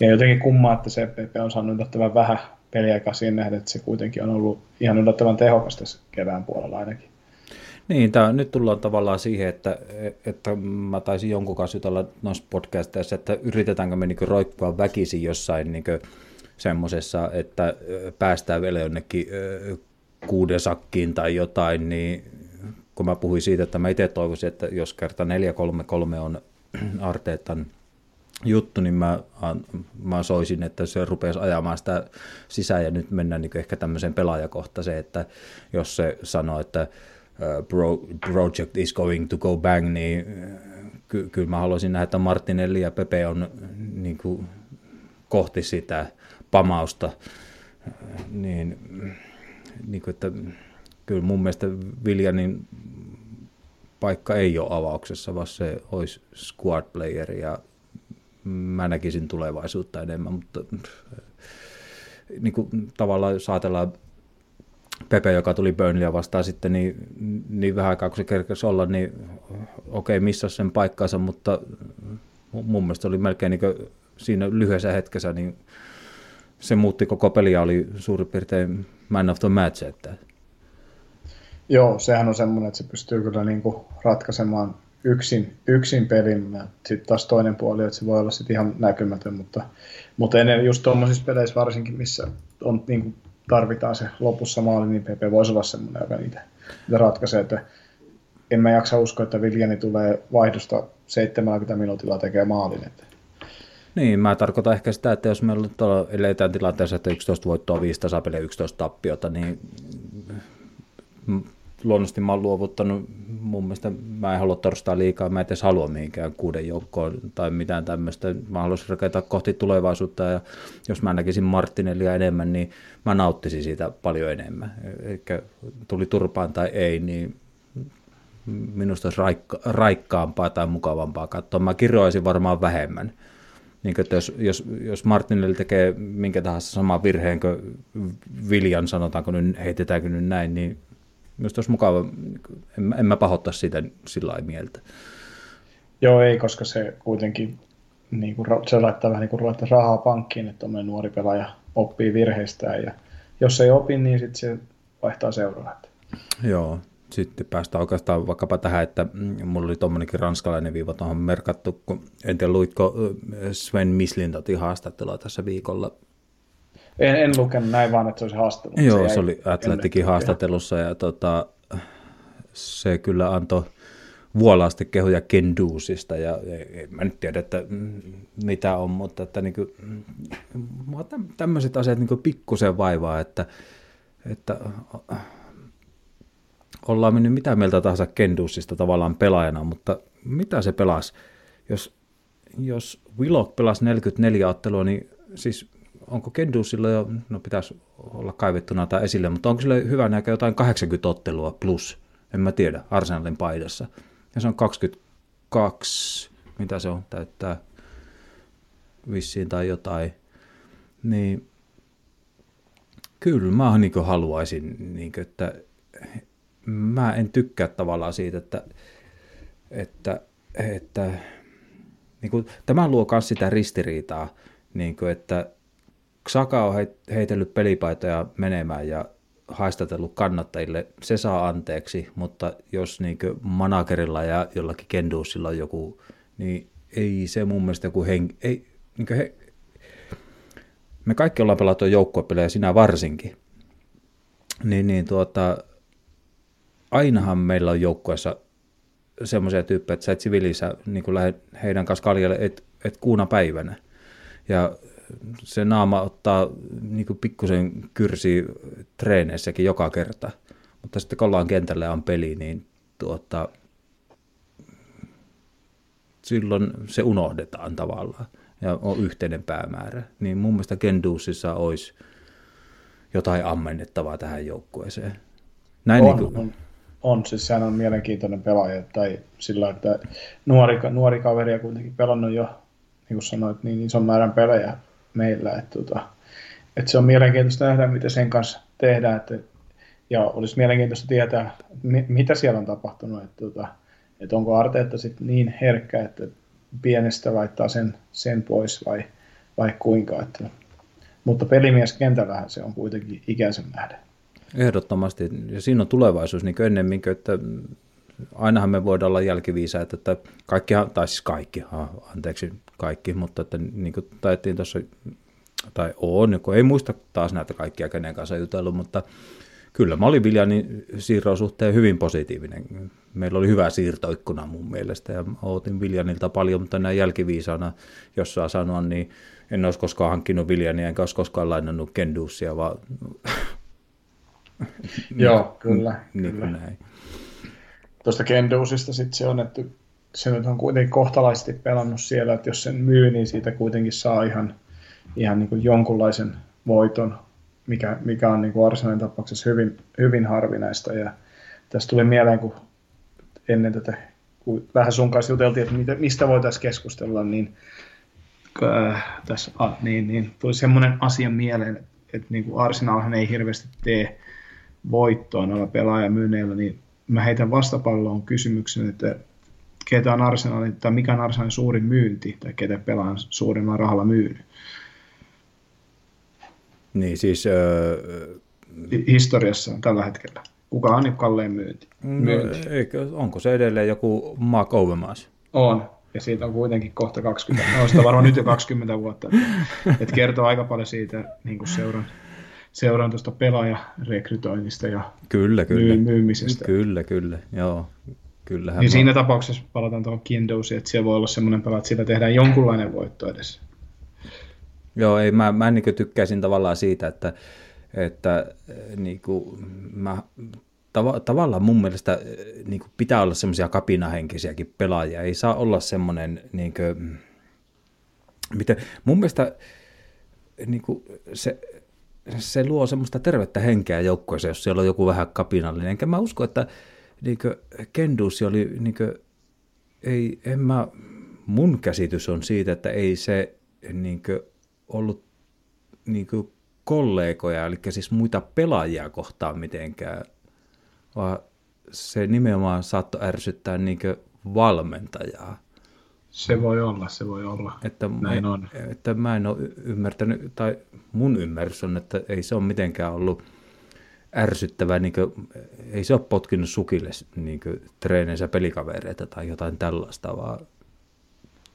Ja jotenkin kummaa, että se PP on saanut yllättävän vähän peliaikaa siihen nähden, että se kuitenkin on ollut ihan yllättävän tehokas tässä kevään puolella ainakin. Niin, tää, nyt tullaan tavallaan siihen, että, että mä taisin jonkun kanssa jutella noissa podcasteissa, että yritetäänkö me niinku roikkua väkisin jossain niinku semmoisessa, että päästään vielä jonnekin kuuden sakkiin tai jotain, niin kun mä puhuin siitä, että mä itse toivoisin, että jos kerta 4-3-3 on Arteetan juttu, niin mä, mä soisin, että se rupeaisi ajamaan sitä sisään ja nyt mennään niin ehkä tämmöiseen pelaajakohtaiseen, että jos se sanoo, että project is going to go bang, niin ky- kyllä mä haluaisin nähdä, että Martinelli ja Pepe on niin kuin, kohti sitä pamausta, niin, niin kuin, että kyllä mun mielestä Viljanin paikka ei ole avauksessa, vaan se olisi squad player ja mä näkisin tulevaisuutta enemmän, mutta niin kuin, tavallaan jos ajatellaan Pepe, joka tuli Burnleyä vastaan sitten, niin, niin vähän aikaa kun se kerkesi olla, niin okei, okay, missä sen paikkansa, mutta mun mielestä oli melkein niin siinä lyhyessä hetkessä, niin se muutti koko peliä, oli suurin piirtein man of the match. Että. Joo, sehän on semmoinen, että se pystyy kyllä niin kuin ratkaisemaan yksin, yksin pelin. Sitten taas toinen puoli, että se voi olla sitten ihan näkymätön, mutta, mutta ennen just tuommoisissa peleissä varsinkin, missä on, niin kuin tarvitaan se lopussa maali, niin PP voisi olla semmoinen, joka niitä, niitä ratkaisee. Että en mä jaksa uskoa, että Viljani tulee vaihdosta 70 minuutilla tekee maalin. Että. Niin, mä tarkoitan ehkä sitä, että jos meillä eletään tilanteessa, että 11 voittoa, 5 tasapeliä, 11 tappiota, niin luonnollisesti mä oon luovuttanut, mun mielestä mä en halua torstaa liikaa, mä en edes halua mihinkään kuuden joukkoon tai mitään tämmöistä. Mä haluaisin rakentaa kohti tulevaisuutta ja jos mä näkisin Martinellia enemmän, niin mä nauttisin siitä paljon enemmän. Eli tuli turpaan tai ei, niin minusta olisi raikka, raikkaampaa tai mukavampaa katsoa. Mä kirjoisin varmaan vähemmän. Niin että jos, jos, jos Martinelli tekee minkä tahansa saman virheen kuin Viljan, sanotaanko nyt, heitetäänkö nyt näin, niin Minusta olisi mukava, en, en mä pahoittaa sitä sillä mieltä. Joo, ei, koska se kuitenkin niin kuin, se laittaa vähän niin kuin rahaa pankkiin, että tuommoinen nuori pelaaja oppii virheistään ja jos ei opi, niin sitten se vaihtaa seuraa. Joo, sitten päästään oikeastaan vaikkapa tähän, että mulla oli tuommoinenkin ranskalainen viiva tuohon merkattu, kun en tiedä luitko Sven Mislin haastattelua tässä viikolla en, en lukenut näin vaan, että se olisi haastattelu. Joo, se, se oli Atletikin haastattelussa ja tota, se kyllä antoi vuolaasti kehuja Kenduusista ja en mä nyt tiedä, että mitä on, mutta että niin kuin, tämmöiset asiat niin pikkusen vaivaa, että, että ollaan mennyt mitä mieltä tahansa Kenduusista tavallaan pelaajana, mutta mitä se pelasi? Jos, jos Willock pelasi 44 ottelua, niin siis onko Kendusilla jo, no pitäisi olla kaivettuna tai esille, mutta onko sille hyvä näkö jotain 80 ottelua plus, en mä tiedä, Arsenalin paidassa. Ja se on 22, mitä se on, täyttää vissiin tai jotain. Niin kyllä mä niin haluaisin, niin kuin, että mä en tykkää tavallaan siitä, että, että, että niin kuin, tämä luo myös sitä ristiriitaa, niin kuin, että Saka on heitellyt pelipaitoja menemään ja haistatellut kannattajille, se saa anteeksi, mutta jos niin managerilla ja jollakin kenduusilla on joku, niin ei se mun mielestä joku hen, ei, niin he, me kaikki ollaan pelattu joukkuepelejä, sinä varsinkin, niin, niin tuota, ainahan meillä on joukkueessa semmoisia tyyppejä, että sä et siviilissä niin heidän kanssa kaljalle et, et kuuna päivänä. Ja se naama ottaa niin pikkusen kyrsi treeneissäkin joka kerta. Mutta sitten kun ollaan kentällä ja on peli, niin tuota, silloin se unohdetaan tavallaan ja on yhteinen päämäärä. Niin mun mielestä Kenduusissa olisi jotain ammennettavaa tähän joukkueeseen. Näin on, niin kuin... on, on, siis sehän on mielenkiintoinen pelaaja, tai sillä että nuori, nuori kaveri ja kuitenkin pelannut jo, niin kuin sanoit, niin ison määrän pelejä meillä. Että, tota, että se on mielenkiintoista nähdä, mitä sen kanssa tehdään. Että, ja olisi mielenkiintoista tietää, mitä siellä on tapahtunut. Että, tota, että onko Arteetta sitten niin herkkä, että pienestä laittaa sen, sen pois vai, vai kuinka. Että, mutta pelimies kentällähän se on kuitenkin ikäisen nähden. Ehdottomasti. Ja siinä on tulevaisuus niin ennemmin, että ainahan me voidaan olla jälkiviisaita, että kaikki, tai siis kaikki, anteeksi kaikki, mutta että niin kuin taettiin tuossa, tai on, kun ei muista taas näitä kaikkia, kenen kanssa jutellut, mutta kyllä mä olin Viljanin siirron suhteen hyvin positiivinen. Meillä oli hyvä siirtoikkuna mun mielestä ja otin Viljanilta paljon, mutta näin jälkiviisaana, jos saa sanoa, niin en olisi koskaan hankkinut Viljania, enkä olisi koskaan lainannut Kendusia, vaan... Joo, kyllä. Niin kyllä. näin. Tuosta Kendusista sitten se on, että se nyt on kuitenkin kohtalaisesti pelannut siellä, että jos sen myy, niin siitä kuitenkin saa ihan, ihan niin kuin jonkunlaisen voiton, mikä, mikä on niin kuin Arsenalin tapauksessa hyvin, hyvin harvinaista. Ja tästä tuli mieleen, kun ennen tätä, kun vähän sun kanssa juteltiin, että mistä voitaisiin keskustella, niin äh, tässä, ah, niin, niin, tuli semmoinen asia mieleen, että, niin kuin ei hirveästi tee voittoa noilla pelaajamyynneillä, niin mä heitän vastapalloon kysymyksen, että ketä on Arsenalin, tai mikä on Arsenalin suurin myynti, tai ketä pelaa suurimmalla rahalla myynyt. Niin siis... Öö, Historiassa tällä hetkellä. Kuka on niin kallein myynti? myynti? No, eikö, onko se edelleen joku Mark Overmars? On, ja siitä on kuitenkin kohta 20, no sitä varmaan nyt jo 20 vuotta, että, että kertoo aika paljon siitä niin kuin seuran, seuran tuosta pelaajarekrytoinnista ja kyllä, kyllä. myymisestä. Kyllä, kyllä, joo. Kyllähän niin mä... siinä tapauksessa palataan tuohon Kindousiin, että siellä voi olla semmoinen pelaaja, että sillä tehdään jonkunlainen voitto edes. Joo, ei, mä, mä niin tykkäisin tavallaan siitä, että, että niin kuin, mä, tav- tavallaan mun mielestä niin kuin pitää olla semmoisia kapinahenkisiäkin pelaajia. Ei saa olla semmoinen, niin kuin, miten, mun mielestä niin kuin se, se luo semmoista tervettä henkeä joukkueeseen, jos siellä on joku vähän kapinallinen. Enkä mä usko, että niin Kendusi oli, niin kuin, ei, en mä, mun käsitys on siitä, että ei se niin kuin, ollut niin kuin, kollegoja, eli siis muita pelaajia kohtaan mitenkään, vaan se nimenomaan saattoi ärsyttää niin kuin, valmentajaa. Se voi olla, se voi olla. Että Näin mä, on. Että mä en ole ymmärtänyt, tai mun ymmärrys on, että ei se ole mitenkään ollut ärsyttävää, niin kuin, ei se ole potkinut sukille niin treeneissä pelikavereita tai jotain tällaista, vaan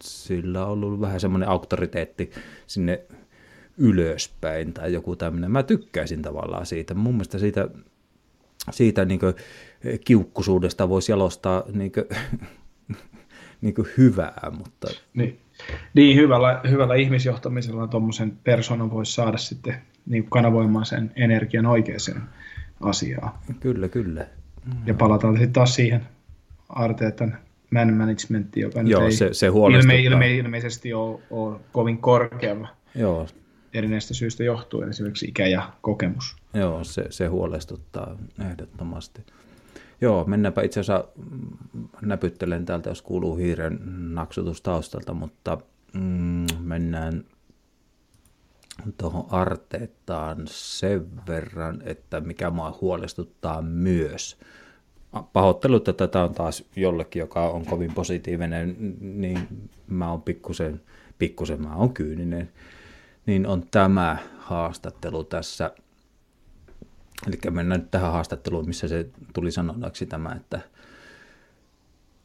sillä on ollut vähän semmoinen auktoriteetti sinne ylöspäin tai joku tämmöinen. Mä tykkäisin tavallaan siitä. Mun mielestä siitä, siitä niin kiukkusuudesta voisi jalostaa niin kuin, niin kuin hyvää, mutta... Niin, niin hyvällä, hyvällä ihmisjohtamisella tuommoisen persoonan voisi saada sitten niin kanavoimaan sen energian oikeaan asiaan. Kyllä, kyllä. Ja palataan sitten taas siihen Arteetan man managementtiin, joka Joo, nyt ei se, se ilme, ilme, ilmeisesti ole, ole kovin korkealla Joo. erinäistä syystä johtuen, esimerkiksi ikä ja kokemus. Joo, se, se huolestuttaa ehdottomasti. Joo, mennäänpä itse asiassa näpyttelen täältä, jos kuuluu hiiren naksutus taustalta, mutta mm, mennään tuohon Arteettaan sen verran, että mikä mua huolestuttaa myös. Pahoittelut, että tätä on taas jollekin, joka on kovin positiivinen, niin mä oon pikkusen, pikkusen mä oon kyyninen, niin on tämä haastattelu tässä. Eli mennään nyt tähän haastatteluun, missä se tuli sanonaksi tämä, että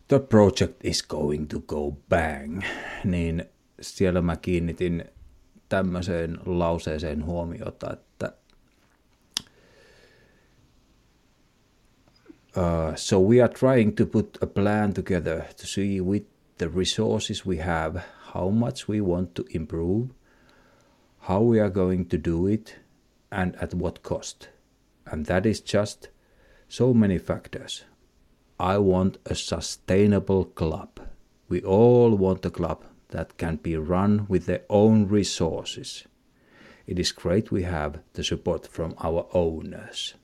The project is going to go bang, niin siellä mä kiinnitin tämmöiseen lauseeseen huomiota, että uh, so we are trying to put a plan together to see with the resources we have how much we want to improve, how we are going to do it, and at what cost. And that is just so many factors. I want a sustainable club. We all want a club that can be run with their own resources. It is great we have the support from our owners.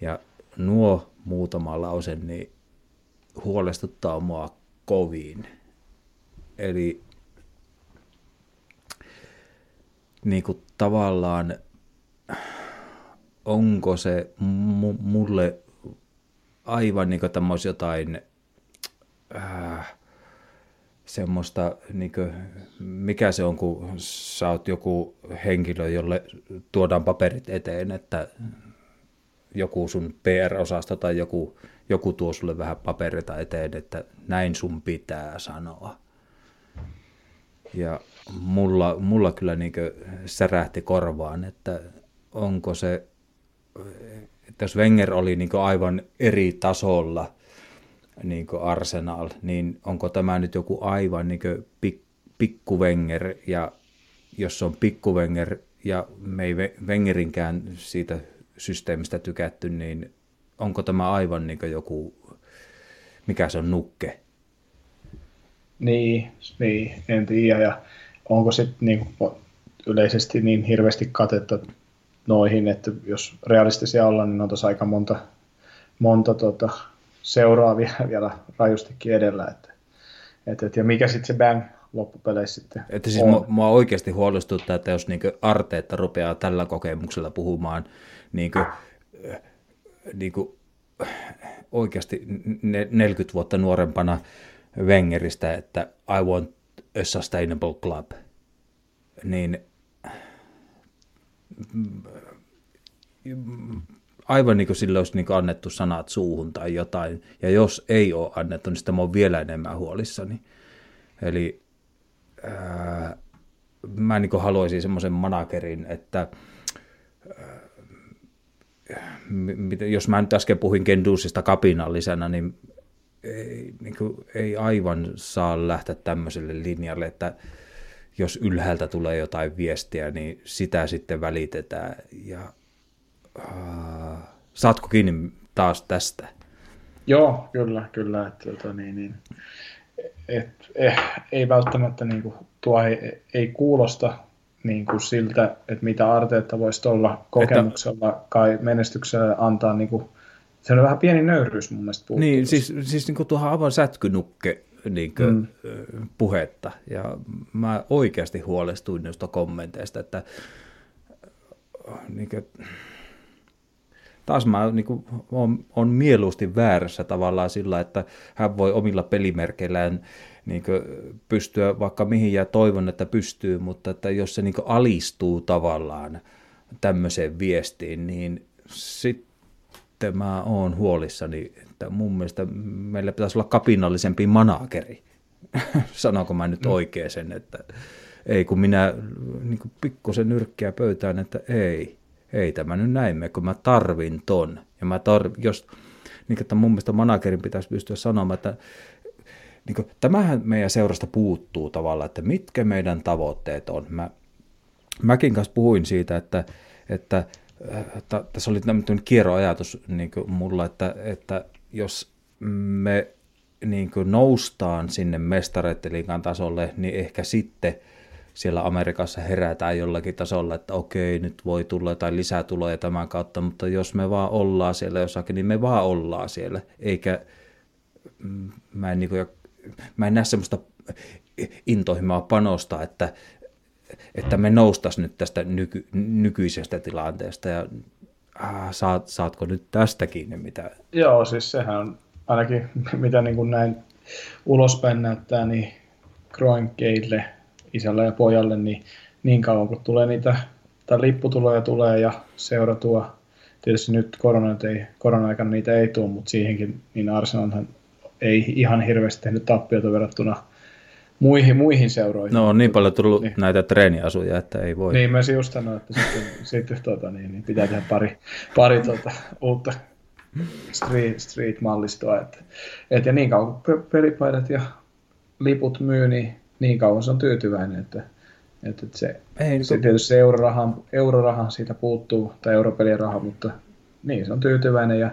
Ja nuo muutama lause niin huolestuttaa mua kovin. Eli niin kuin tavallaan onko se mulle aivan niin kuin jotain äh, semmoista, niin kuin, mikä se on, kun sä oot joku henkilö, jolle tuodaan paperit eteen, että joku sun PR-osasto tai joku, joku tuo sulle vähän paperita eteen, että näin sun pitää sanoa. Ja mulla, mulla kyllä niin särähti korvaan, että onko se jos Wenger oli niin aivan eri tasolla niin Arsenal, niin onko tämä nyt joku aivan niin pik, pikku Wenger, ja jos on pikku Wenger, ja me ei Wengerinkään siitä systeemistä tykätty, niin onko tämä aivan niin joku, mikä se on, nukke? Niin, niin en tiedä, ja onko sitten niin yleisesti niin hirveästi katetta noihin, että jos realistisia ollaan, niin on tuossa aika monta, monta tota, seuraavia vielä rajustikin edellä. Että, et, et, ja mikä sitten se bang loppupeleissä sitten Että siis on. mua oikeasti huolestuttaa, että jos niinku Arteetta rupeaa tällä kokemuksella puhumaan niinku, niinku, oikeasti 40 vuotta nuorempana Wengeristä, että I want a sustainable club, niin aivan niin kuin sille olisi niin kuin annettu sanat suuhun tai jotain, ja jos ei ole annettu, niin sitä mä oon vielä enemmän huolissani. Eli ää, mä niin kuin haluaisin semmoisen managerin, että ää, jos mä nyt äsken puhuin Kendusista kapinallisena, niin ei, niin kuin, ei aivan saa lähteä tämmöiselle linjalle, että jos ylhäältä tulee jotain viestiä, niin sitä sitten välitetään. Ja, uh, saatko kiinni taas tästä? Joo, kyllä, kyllä. Että, tota, niin, niin, et, eh, ei välttämättä niin kuin, tuo ei, ei kuulosta niin kuin siltä, että mitä Arteetta voisi olla kokemuksella että, kai menestyksellä antaa niin kuin, se on vähän pieni nöyryys mun mielestä Niin, siis, siis niin kuin tuohon aivan sätkynukke niin kuin, mm. puhetta. Ja mä oikeasti huolestuin noista kommenteista, että niin kuin, taas mä niin kuin, on, on mieluusti väärässä tavallaan sillä, että hän voi omilla pelimerkeillään niin kuin, pystyä vaikka mihin ja toivon, että pystyy, mutta että jos se niin kuin, alistuu tavallaan tämmöiseen viestiin, niin sitten mä oon huolissani että mun mielestä meillä pitäisi olla kapinallisempi manageri. Sanonko mä nyt mm. oikein sen, että ei kun minä niin pikkusen nyrkkiä pöytään, että ei, ei tämä nyt näin kun mä tarvin ton. Ja mä tarv, jos, niin että mun mielestä managerin pitäisi pystyä sanomaan, että niin kuin, tämähän meidän seurasta puuttuu tavallaan, että mitkä meidän tavoitteet on. Mä, mäkin kanssa puhuin siitä, että, että äh, tässä oli tämmöinen kierroajatus niin mulla, että, että jos me niin kuin noustaan sinne mestareiden tasolle, niin ehkä sitten siellä Amerikassa herätään jollakin tasolla, että okei, nyt voi tulla jotain lisätuloja tämän kautta, mutta jos me vaan ollaan siellä jossakin, niin me vaan ollaan siellä, eikä mm, mä en, niin kuin, mä en näe semmoista intohimoa panosta, että, että me noustaisiin nyt tästä nyky, nykyisestä tilanteesta ja äh, saat, saatko nyt tästä kiinni mitä? Joo, siis sehän on ainakin mitä niin kuin näin ulospäin näyttää, niin Kroenkeille, isälle ja pojalle, niin niin kauan kun tulee niitä, tai lipputuloja tulee ja seuratua, tietysti nyt korona, ei, korona-aikana niitä ei tule, mutta siihenkin niin Arsenalhan ei ihan hirveästi tehnyt tappiota verrattuna muihin, muihin seuroihin. No on niin paljon tullut niin. näitä treeniasuja, että ei voi. Niin, mä just sanoin, että sitten, sitten tota, niin, niin pitää tehdä pari, pari tota, uutta street, street-mallistoa. Että, et, ja niin kauan kun pelipaidat ja liput myy, niin niin kauan se on tyytyväinen, että, että, se, ei, se tietysti se euroraha, euroraha siitä puuttuu, tai europelien raha, mutta niin se on tyytyväinen ja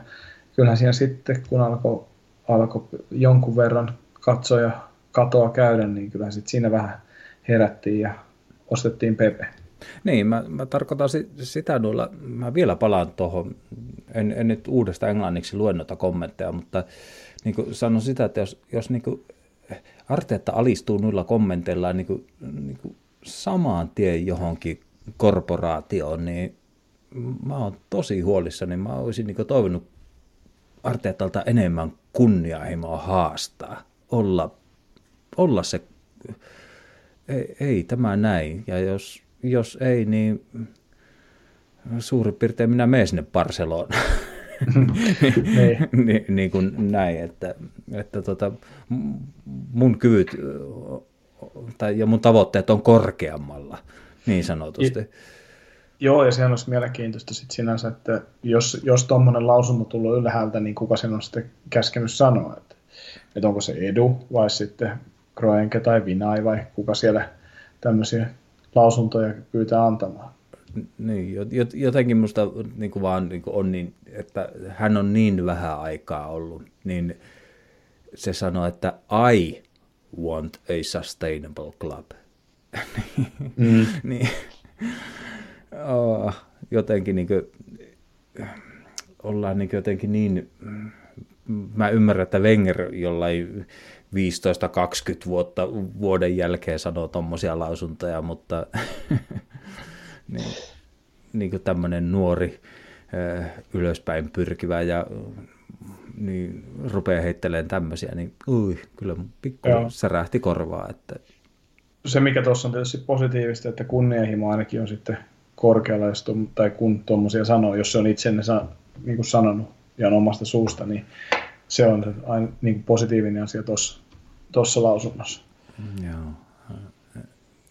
kyllähän siinä sitten, kun alkoi alko jonkun verran katsoja katoa käydä, niin kyllä sitten siinä vähän herättiin ja ostettiin Pepe. Niin, mä, mä tarkoitan sitä noilla, mä vielä palaan tuohon, en, en nyt uudesta englanniksi lue noita kommentteja, mutta niin kuin sanon sitä, että jos, jos niin kuin Arteetta alistuu noilla kommenteilla niin kuin, niin kuin samaan tien johonkin korporaatioon, niin mä oon tosi huolissani. Mä olisin niin toivonut Arteetalta enemmän kunnianhimoa haastaa, olla olla se, ei, ei tämä näin. Ja jos, jos ei, niin suurin piirtein minä menen sinne Barcelonaan. niin, niin, niin kuin näin, että, että tota, mun kyvyt tai, ja mun tavoitteet on korkeammalla, niin sanotusti. Joo, ja sehän olisi mielenkiintoista sit sinänsä, että jos, jos tuommoinen lausunto tulee ylhäältä, niin kuka sen on sitten käskenyt sanoa, että, että onko se Edu vai sitten Kroenke tai Vinai vai kuka siellä tämmöisiä lausuntoja pyytää antamaan. Niin, jotenkin musta niin kuin vaan niin kuin on niin, että hän on niin vähän aikaa ollut, niin se sanoo, että I want a sustainable club. mm. niin, oh, jotenkin niin kuin, ollaan niin jotenkin niin, mä ymmärrän, että Wenger jollain 15-20 vuotta vuoden jälkeen sanoo tuommoisia lausuntoja, mutta niin, niin kuin tämmöinen nuori ylöspäin pyrkivä ja niin rupeaa heittelemään tämmöisiä, niin ui, kyllä pikku särähti korvaa. Että... Se, mikä tuossa on tietysti positiivista, että kunnianhimo ainakin on sitten korkealla, jos tai kun tuommoisia sanoo, jos se on itsenne sa, niin kuin sanonut ja omasta suusta, niin se on aina niin kuin positiivinen asia tuossa lausunnossa. Joo,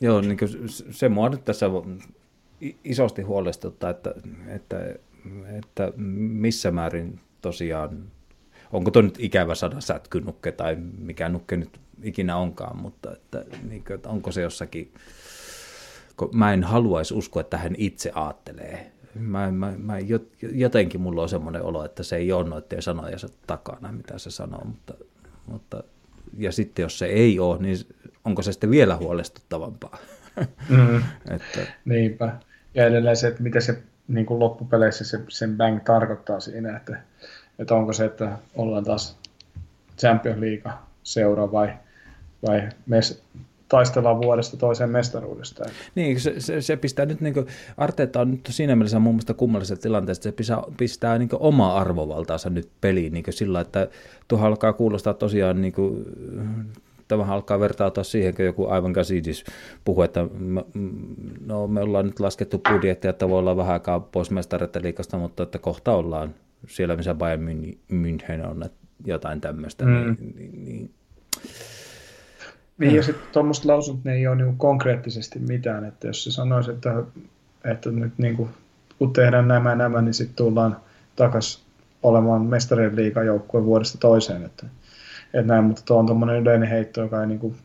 Joo niin kuin se mua nyt tässä isosti huolestuttaa, että, että, että missä määrin tosiaan, onko tuo nyt ikävä sana sätkynukke tai mikä nukke nyt ikinä onkaan, mutta että, niin kuin, että onko se jossakin, kun mä en haluaisi uskoa, että hän itse ajattelee. Mä, mä, mä, jotenkin mulla on semmoinen olo, että se ei ole noiden sanojensa takana, mitä se sanoo, mutta, mutta ja sitten jos se ei ole, niin onko se sitten vielä huolestuttavampaa? Mm. että... Niinpä. Ja edelleen se, että mitä se niin kuin loppupeleissä se, sen bang tarkoittaa siinä, että, että onko se, että ollaan taas Champions League seura vai, vai mes, taistellaan vuodesta toiseen mestaruudesta. Niin, se, se, se pistää nyt, niin kuin, Arteetta on nyt siinä mielessä mun mielestä kummallisessa tilanteessa, se pistää, pistää niin omaa arvovaltaansa nyt peliin niin sillä, että tuohon alkaa kuulostaa tosiaan niin kuin, tämä alkaa vertautua siihen, kun joku aivan käsidis puhuu, että me, no, me ollaan nyt laskettu budjettia, että voi olla vähän aikaa pois mestareiden liikasta, mutta että kohta ollaan siellä, missä Bayern München on, jotain tämmöistä. Mm. Niin, niin, niin. Niin, ja sitten tuommoista lausuntoa ei ole niin konkreettisesti mitään, että jos se sanoisi, että, että nyt niin kuin, kun tehdään nämä nämä, niin sitten tullaan takaisin olemaan mestarien liikajoukkue vuodesta toiseen, että että näin, mutta tuo on tuommoinen yleinen heitto, joka ei niin kuin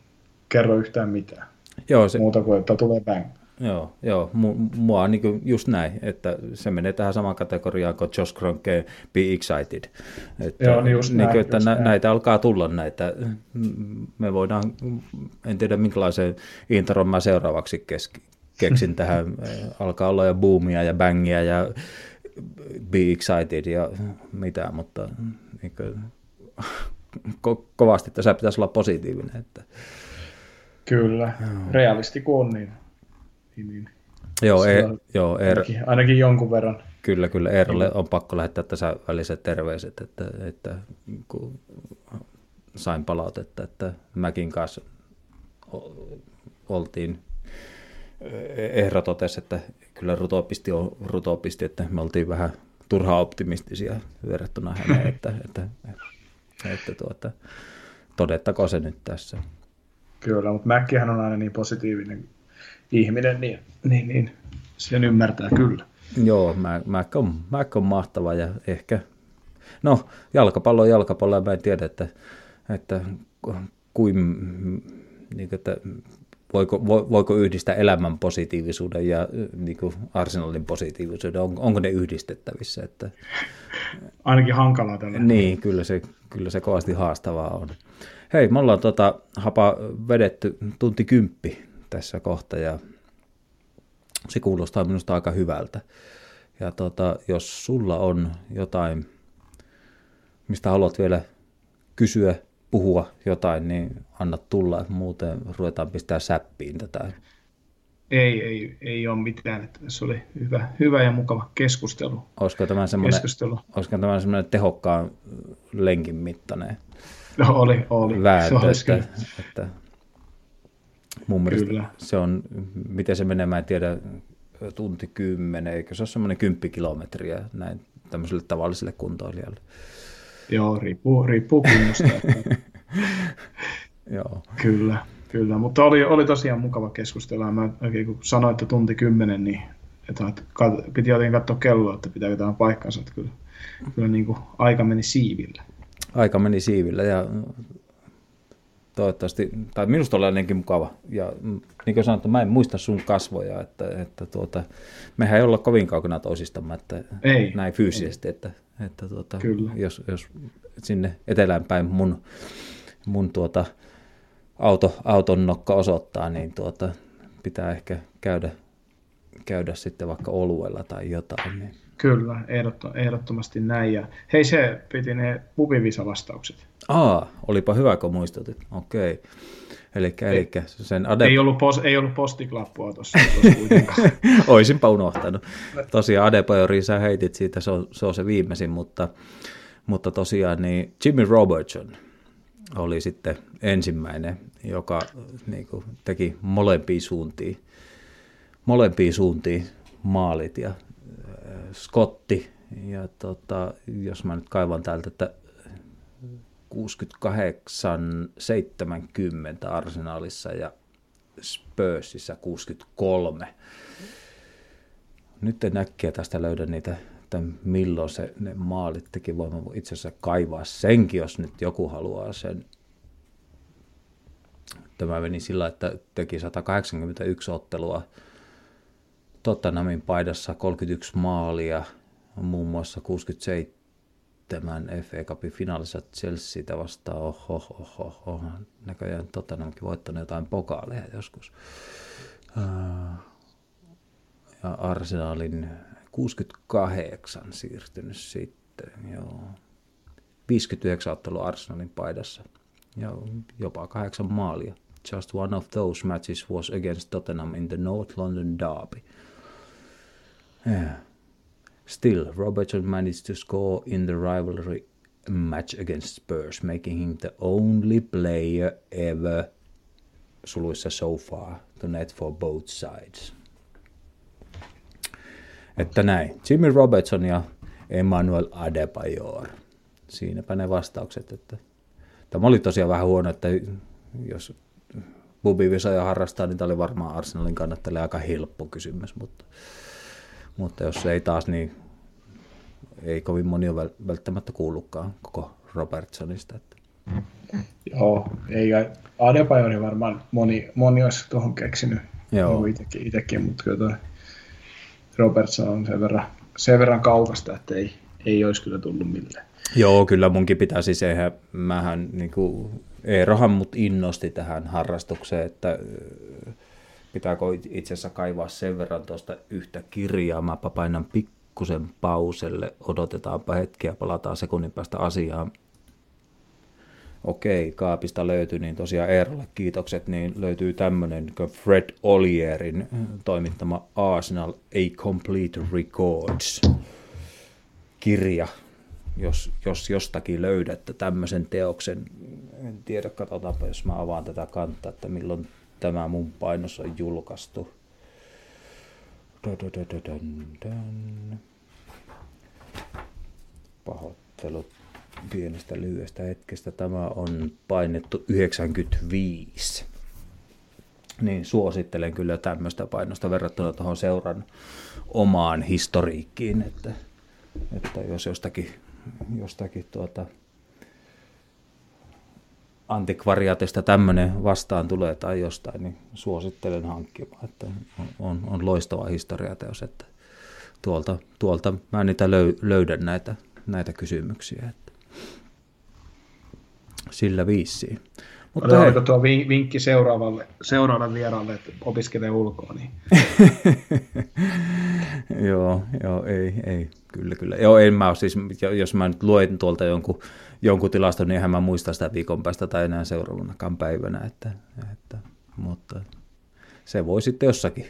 kerro yhtään mitään. Joo, se... Muuta kuin, että tulee bang. Joo, joo mua on niin just näin, että se menee tähän samaan kategoriaan kuin Josh Kroenke Be Excited. Että, joo, niin just niin näin, että just nä- näin. näitä alkaa tulla näitä. Me voidaan, en tiedä minkälaisen introon mä seuraavaksi keski, keksin tähän. alkaa olla jo boomia ja bangia ja Be Excited ja mitä, mutta niin kuin, ko- kovasti, että sä pitäisi olla positiivinen. Että... Kyllä, joo. realisti kun on, niin, niin, niin. Joo, e- joo er... ainakin, ainakin jonkun verran. Kyllä, kyllä. Eerolle on pakko lähettää tässä väliset terveiset, että, että kun sain palautetta, että mäkin kanssa oltiin Eero totesi, että kyllä rutopisti on rutopisti, että me oltiin vähän turhaa optimistisia verrattuna häneen, että, että, että tuota, todettakoon se nyt tässä. Kyllä, mutta Mäkkihän on aina niin positiivinen ihminen, niin, niin, niin sen ymmärtää kyllä. Joo, Mac on, Mac on mahtava ja ehkä, no jalkapallo on jalkapallo ja mä en tiedä, että, että kuin, niin kuin, että voiko, voiko yhdistää elämän positiivisuuden ja niin kuin Arsenalin positiivisuuden, on, onko ne yhdistettävissä? Että, Ainakin hankalaa tällä. Niin, kyllä se, kyllä se kovasti haastavaa on. Hei, me ollaan tota, hapa vedetty tunti kymppi tässä kohta ja se kuulostaa minusta aika hyvältä. Ja tota, jos sulla on jotain, mistä haluat vielä kysyä, puhua jotain, niin anna tulla, muuten ruvetaan pistää säppiin tätä. Ei, ei, ei ole mitään. Että se oli hyvä, hyvä ja mukava keskustelu. Olisiko tämä semmoinen, keskustelu. Olisiko tämä semmoinen tehokkaan lenkin mittainen no, oli, oli. vääntö, se että, että mun mielestä Kyllä. se on, miten se menee, mä en tiedä, tunti kymmenen, eikö se ole semmoinen kymppi kilometriä näin tämmöiselle tavalliselle kuntoilijalle. Joo, riippuu, riippuu kunnosta. Joo. Kyllä, kyllä. Mutta oli, oli tosiaan mukava keskustella. Mä, kun sanoin, että tunti kymmenen, niin että piti jotenkin katsoa kelloa, että pitääkö tämä paikkansa, että kyllä, kyllä niin kuin aika meni siiville. Aika meni siiville ja toivottavasti, tai minusta oli ainakin mukava. Ja niin kuin sanottu, mä en muista sun kasvoja, että, että tuota, mehän ei olla kovin kaukana toisistamme, että ei, näin fyysisesti, ei. että, että tuota, Kyllä. Jos, jos sinne etelään päin mun, mun tuota, auto, auton nokka osoittaa, niin tuota, pitää ehkä käydä, käydä sitten vaikka oluella tai jotain. Niin. Kyllä, ehdottomasti näin. Ja hei, se piti ne pubivisa-vastaukset. Aa, olipa hyvä, kun muistutit. Okei. Elikkä, ei, elikkä sen ade... ei, ollut pos, ei ollut postiklappua tuossa Oisinpa unohtanut. Tosiaan Adebayori sä heitit siitä, se on, se on se viimeisin, mutta, mutta tosiaan niin Jimmy Robertson oli sitten ensimmäinen, joka niin kuin, teki molempiin suuntiin, molempiin suuntiin maalit ja äh, Scotti, ja tota, jos mä nyt kaivan täältä, että 68, 70 Arsenalissa ja Spursissa 63. Nyt en äkkiä tästä löydä niitä, että milloin se, ne maalit teki. Voimme itse asiassa kaivaa senkin, jos nyt joku haluaa sen. Tämä meni sillä, että teki 181 ottelua Tottenhamin paidassa 31 maalia, muun muassa 67 tämän FA Cupin finaalissa Chelseaitä vastaan. Oho, oho, oho. Näköjään Tottenhamkin voittanut jotain pokaaleja joskus. Ja Arsenalin 68 siirtynyt sitten, joo. 59 ottelu Arsenalin paidassa ja jopa kahdeksan maalia. Just one of those matches was against Tottenham in the North London Derby. Yeah. Still, Robertson managed to score in the rivalry match against Spurs, making him the only player ever, suluissa so far, to net for both sides. Että näin. Jimmy Robertson ja Emmanuel Adebayor. Siinäpä ne vastaukset. Että tämä oli tosiaan vähän huono, että jos Bubi Visoja harrastaa, niin tämä oli varmaan Arsenalin kannattelee aika helppo kysymys, mutta mutta jos ei taas, niin ei kovin moni ole välttämättä kuullutkaan koko Robertsonista. Että. Joo, ei Adebayori varmaan moni, moni olisi tuohon keksinyt. Joo. Itsekin, itsekin, mutta kyllä toi Robertson on sen verran, sen verran kaukasta, että ei, ei olisi kyllä tullut millään. Joo, kyllä munkin pitää siis, eihän, mähän niin kuin, Eerohan mut innosti tähän harrastukseen, että pitääkö itse asiassa kaivaa sen verran tuosta yhtä kirjaa. Mä painan pikkusen pauselle, odotetaanpa hetkeä, palataan sekunnin päästä asiaan. Okei, kaapista löytyy, niin tosiaan Eerolle kiitokset, niin löytyy tämmöinen Fred Olierin toimittama Arsenal A Complete Records kirja, jos, jos jostakin löydätte tämmöisen teoksen. En tiedä, katsotaanpa, jos mä avaan tätä kantaa, että milloin tämä mun painos on julkaistu. Pahoittelut pienestä lyhyestä hetkestä. Tämä on painettu 95. Niin suosittelen kyllä tämmöistä painosta verrattuna tuohon seuran omaan historiikkiin, että, että jos jostakin, jostakin tuota, antikvariatista tämmöinen vastaan tulee tai jostain, niin suosittelen hankkimaan, että on, on, on loistava historiateos, että tuolta, tuolta mä niitä löy, löydän näitä, näitä kysymyksiä. Sillä viisiin. Mutta Oliko tuo vinkki seuraavalle, seuraavalle vieraalle, että opiskele ulkoa? Niin. joo, joo, ei, ei, kyllä, kyllä. Joo, en mä siis, jos mä nyt luen tuolta jonkun jonkun tilaston, niin eihän mä muista sitä viikon päästä tai enää seuraavanakaan päivänä. Että, että, mutta se voi sitten jossakin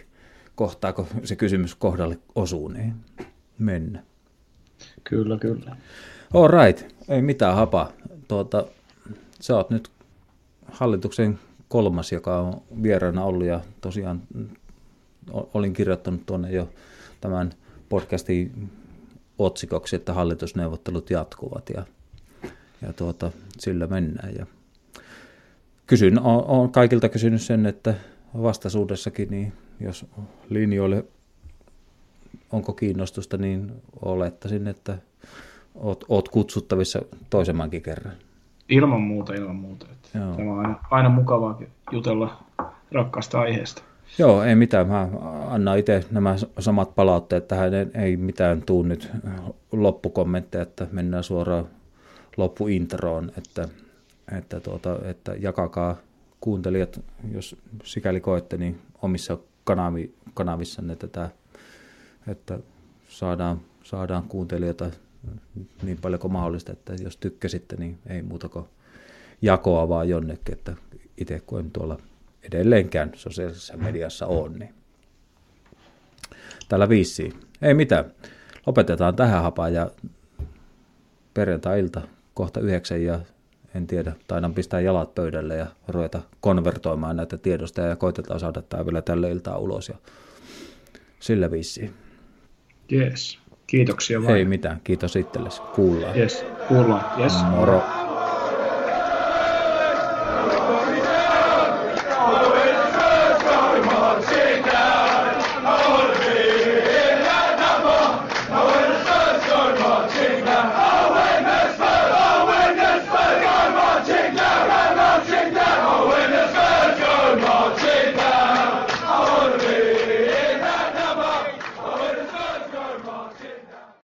kohtaa, kun se kysymys kohdalle osuu, niin mennä. Kyllä, kyllä. All right, ei mitään hapa. Tuota, sä oot nyt hallituksen kolmas, joka on vieraana ollut ja tosiaan olin kirjoittanut tuonne jo tämän podcastin otsikoksi, että hallitusneuvottelut jatkuvat ja ja tuota, sillä mennään. Ja kysyn, olen kaikilta kysynyt sen, että vastaisuudessakin, niin jos linjoille onko kiinnostusta, niin olettaisin, että oot, oot kutsuttavissa toisemmankin kerran. Ilman muuta, ilman muuta. Että Joo. Tämä on aina, aina mukavaa jutella rakkaasta aiheesta. Joo, ei mitään. Mä annan itse nämä samat palautteet tähän. Ei mitään tuu nyt loppukommentteja, että mennään suoraan loppuintroon, että, että, tuota, että jakakaa kuuntelijat, jos sikäli koette, niin omissa kanavi, kanavissanne tätä, että saadaan, saadaan kuuntelijoita niin paljon kuin mahdollista, että jos tykkäsitte, niin ei muuta kuin jakoa vaan jonnekin, että itse kun en tuolla edelleenkään sosiaalisessa mediassa on, niin tällä viisi. Ei mitään. Lopetetaan tähän hapaan ja perjantai-ilta kohta yhdeksän ja en tiedä, taidan pistää jalat pöydälle ja ruveta konvertoimaan näitä tiedosta ja koitetaan saada tämä vielä tälle iltaa ulos ja sillä viisiin. Yes. Kiitoksia vain. Ei mitään, kiitos itsellesi. Kuullaan. Yes, kuullaan. Yes. Moro.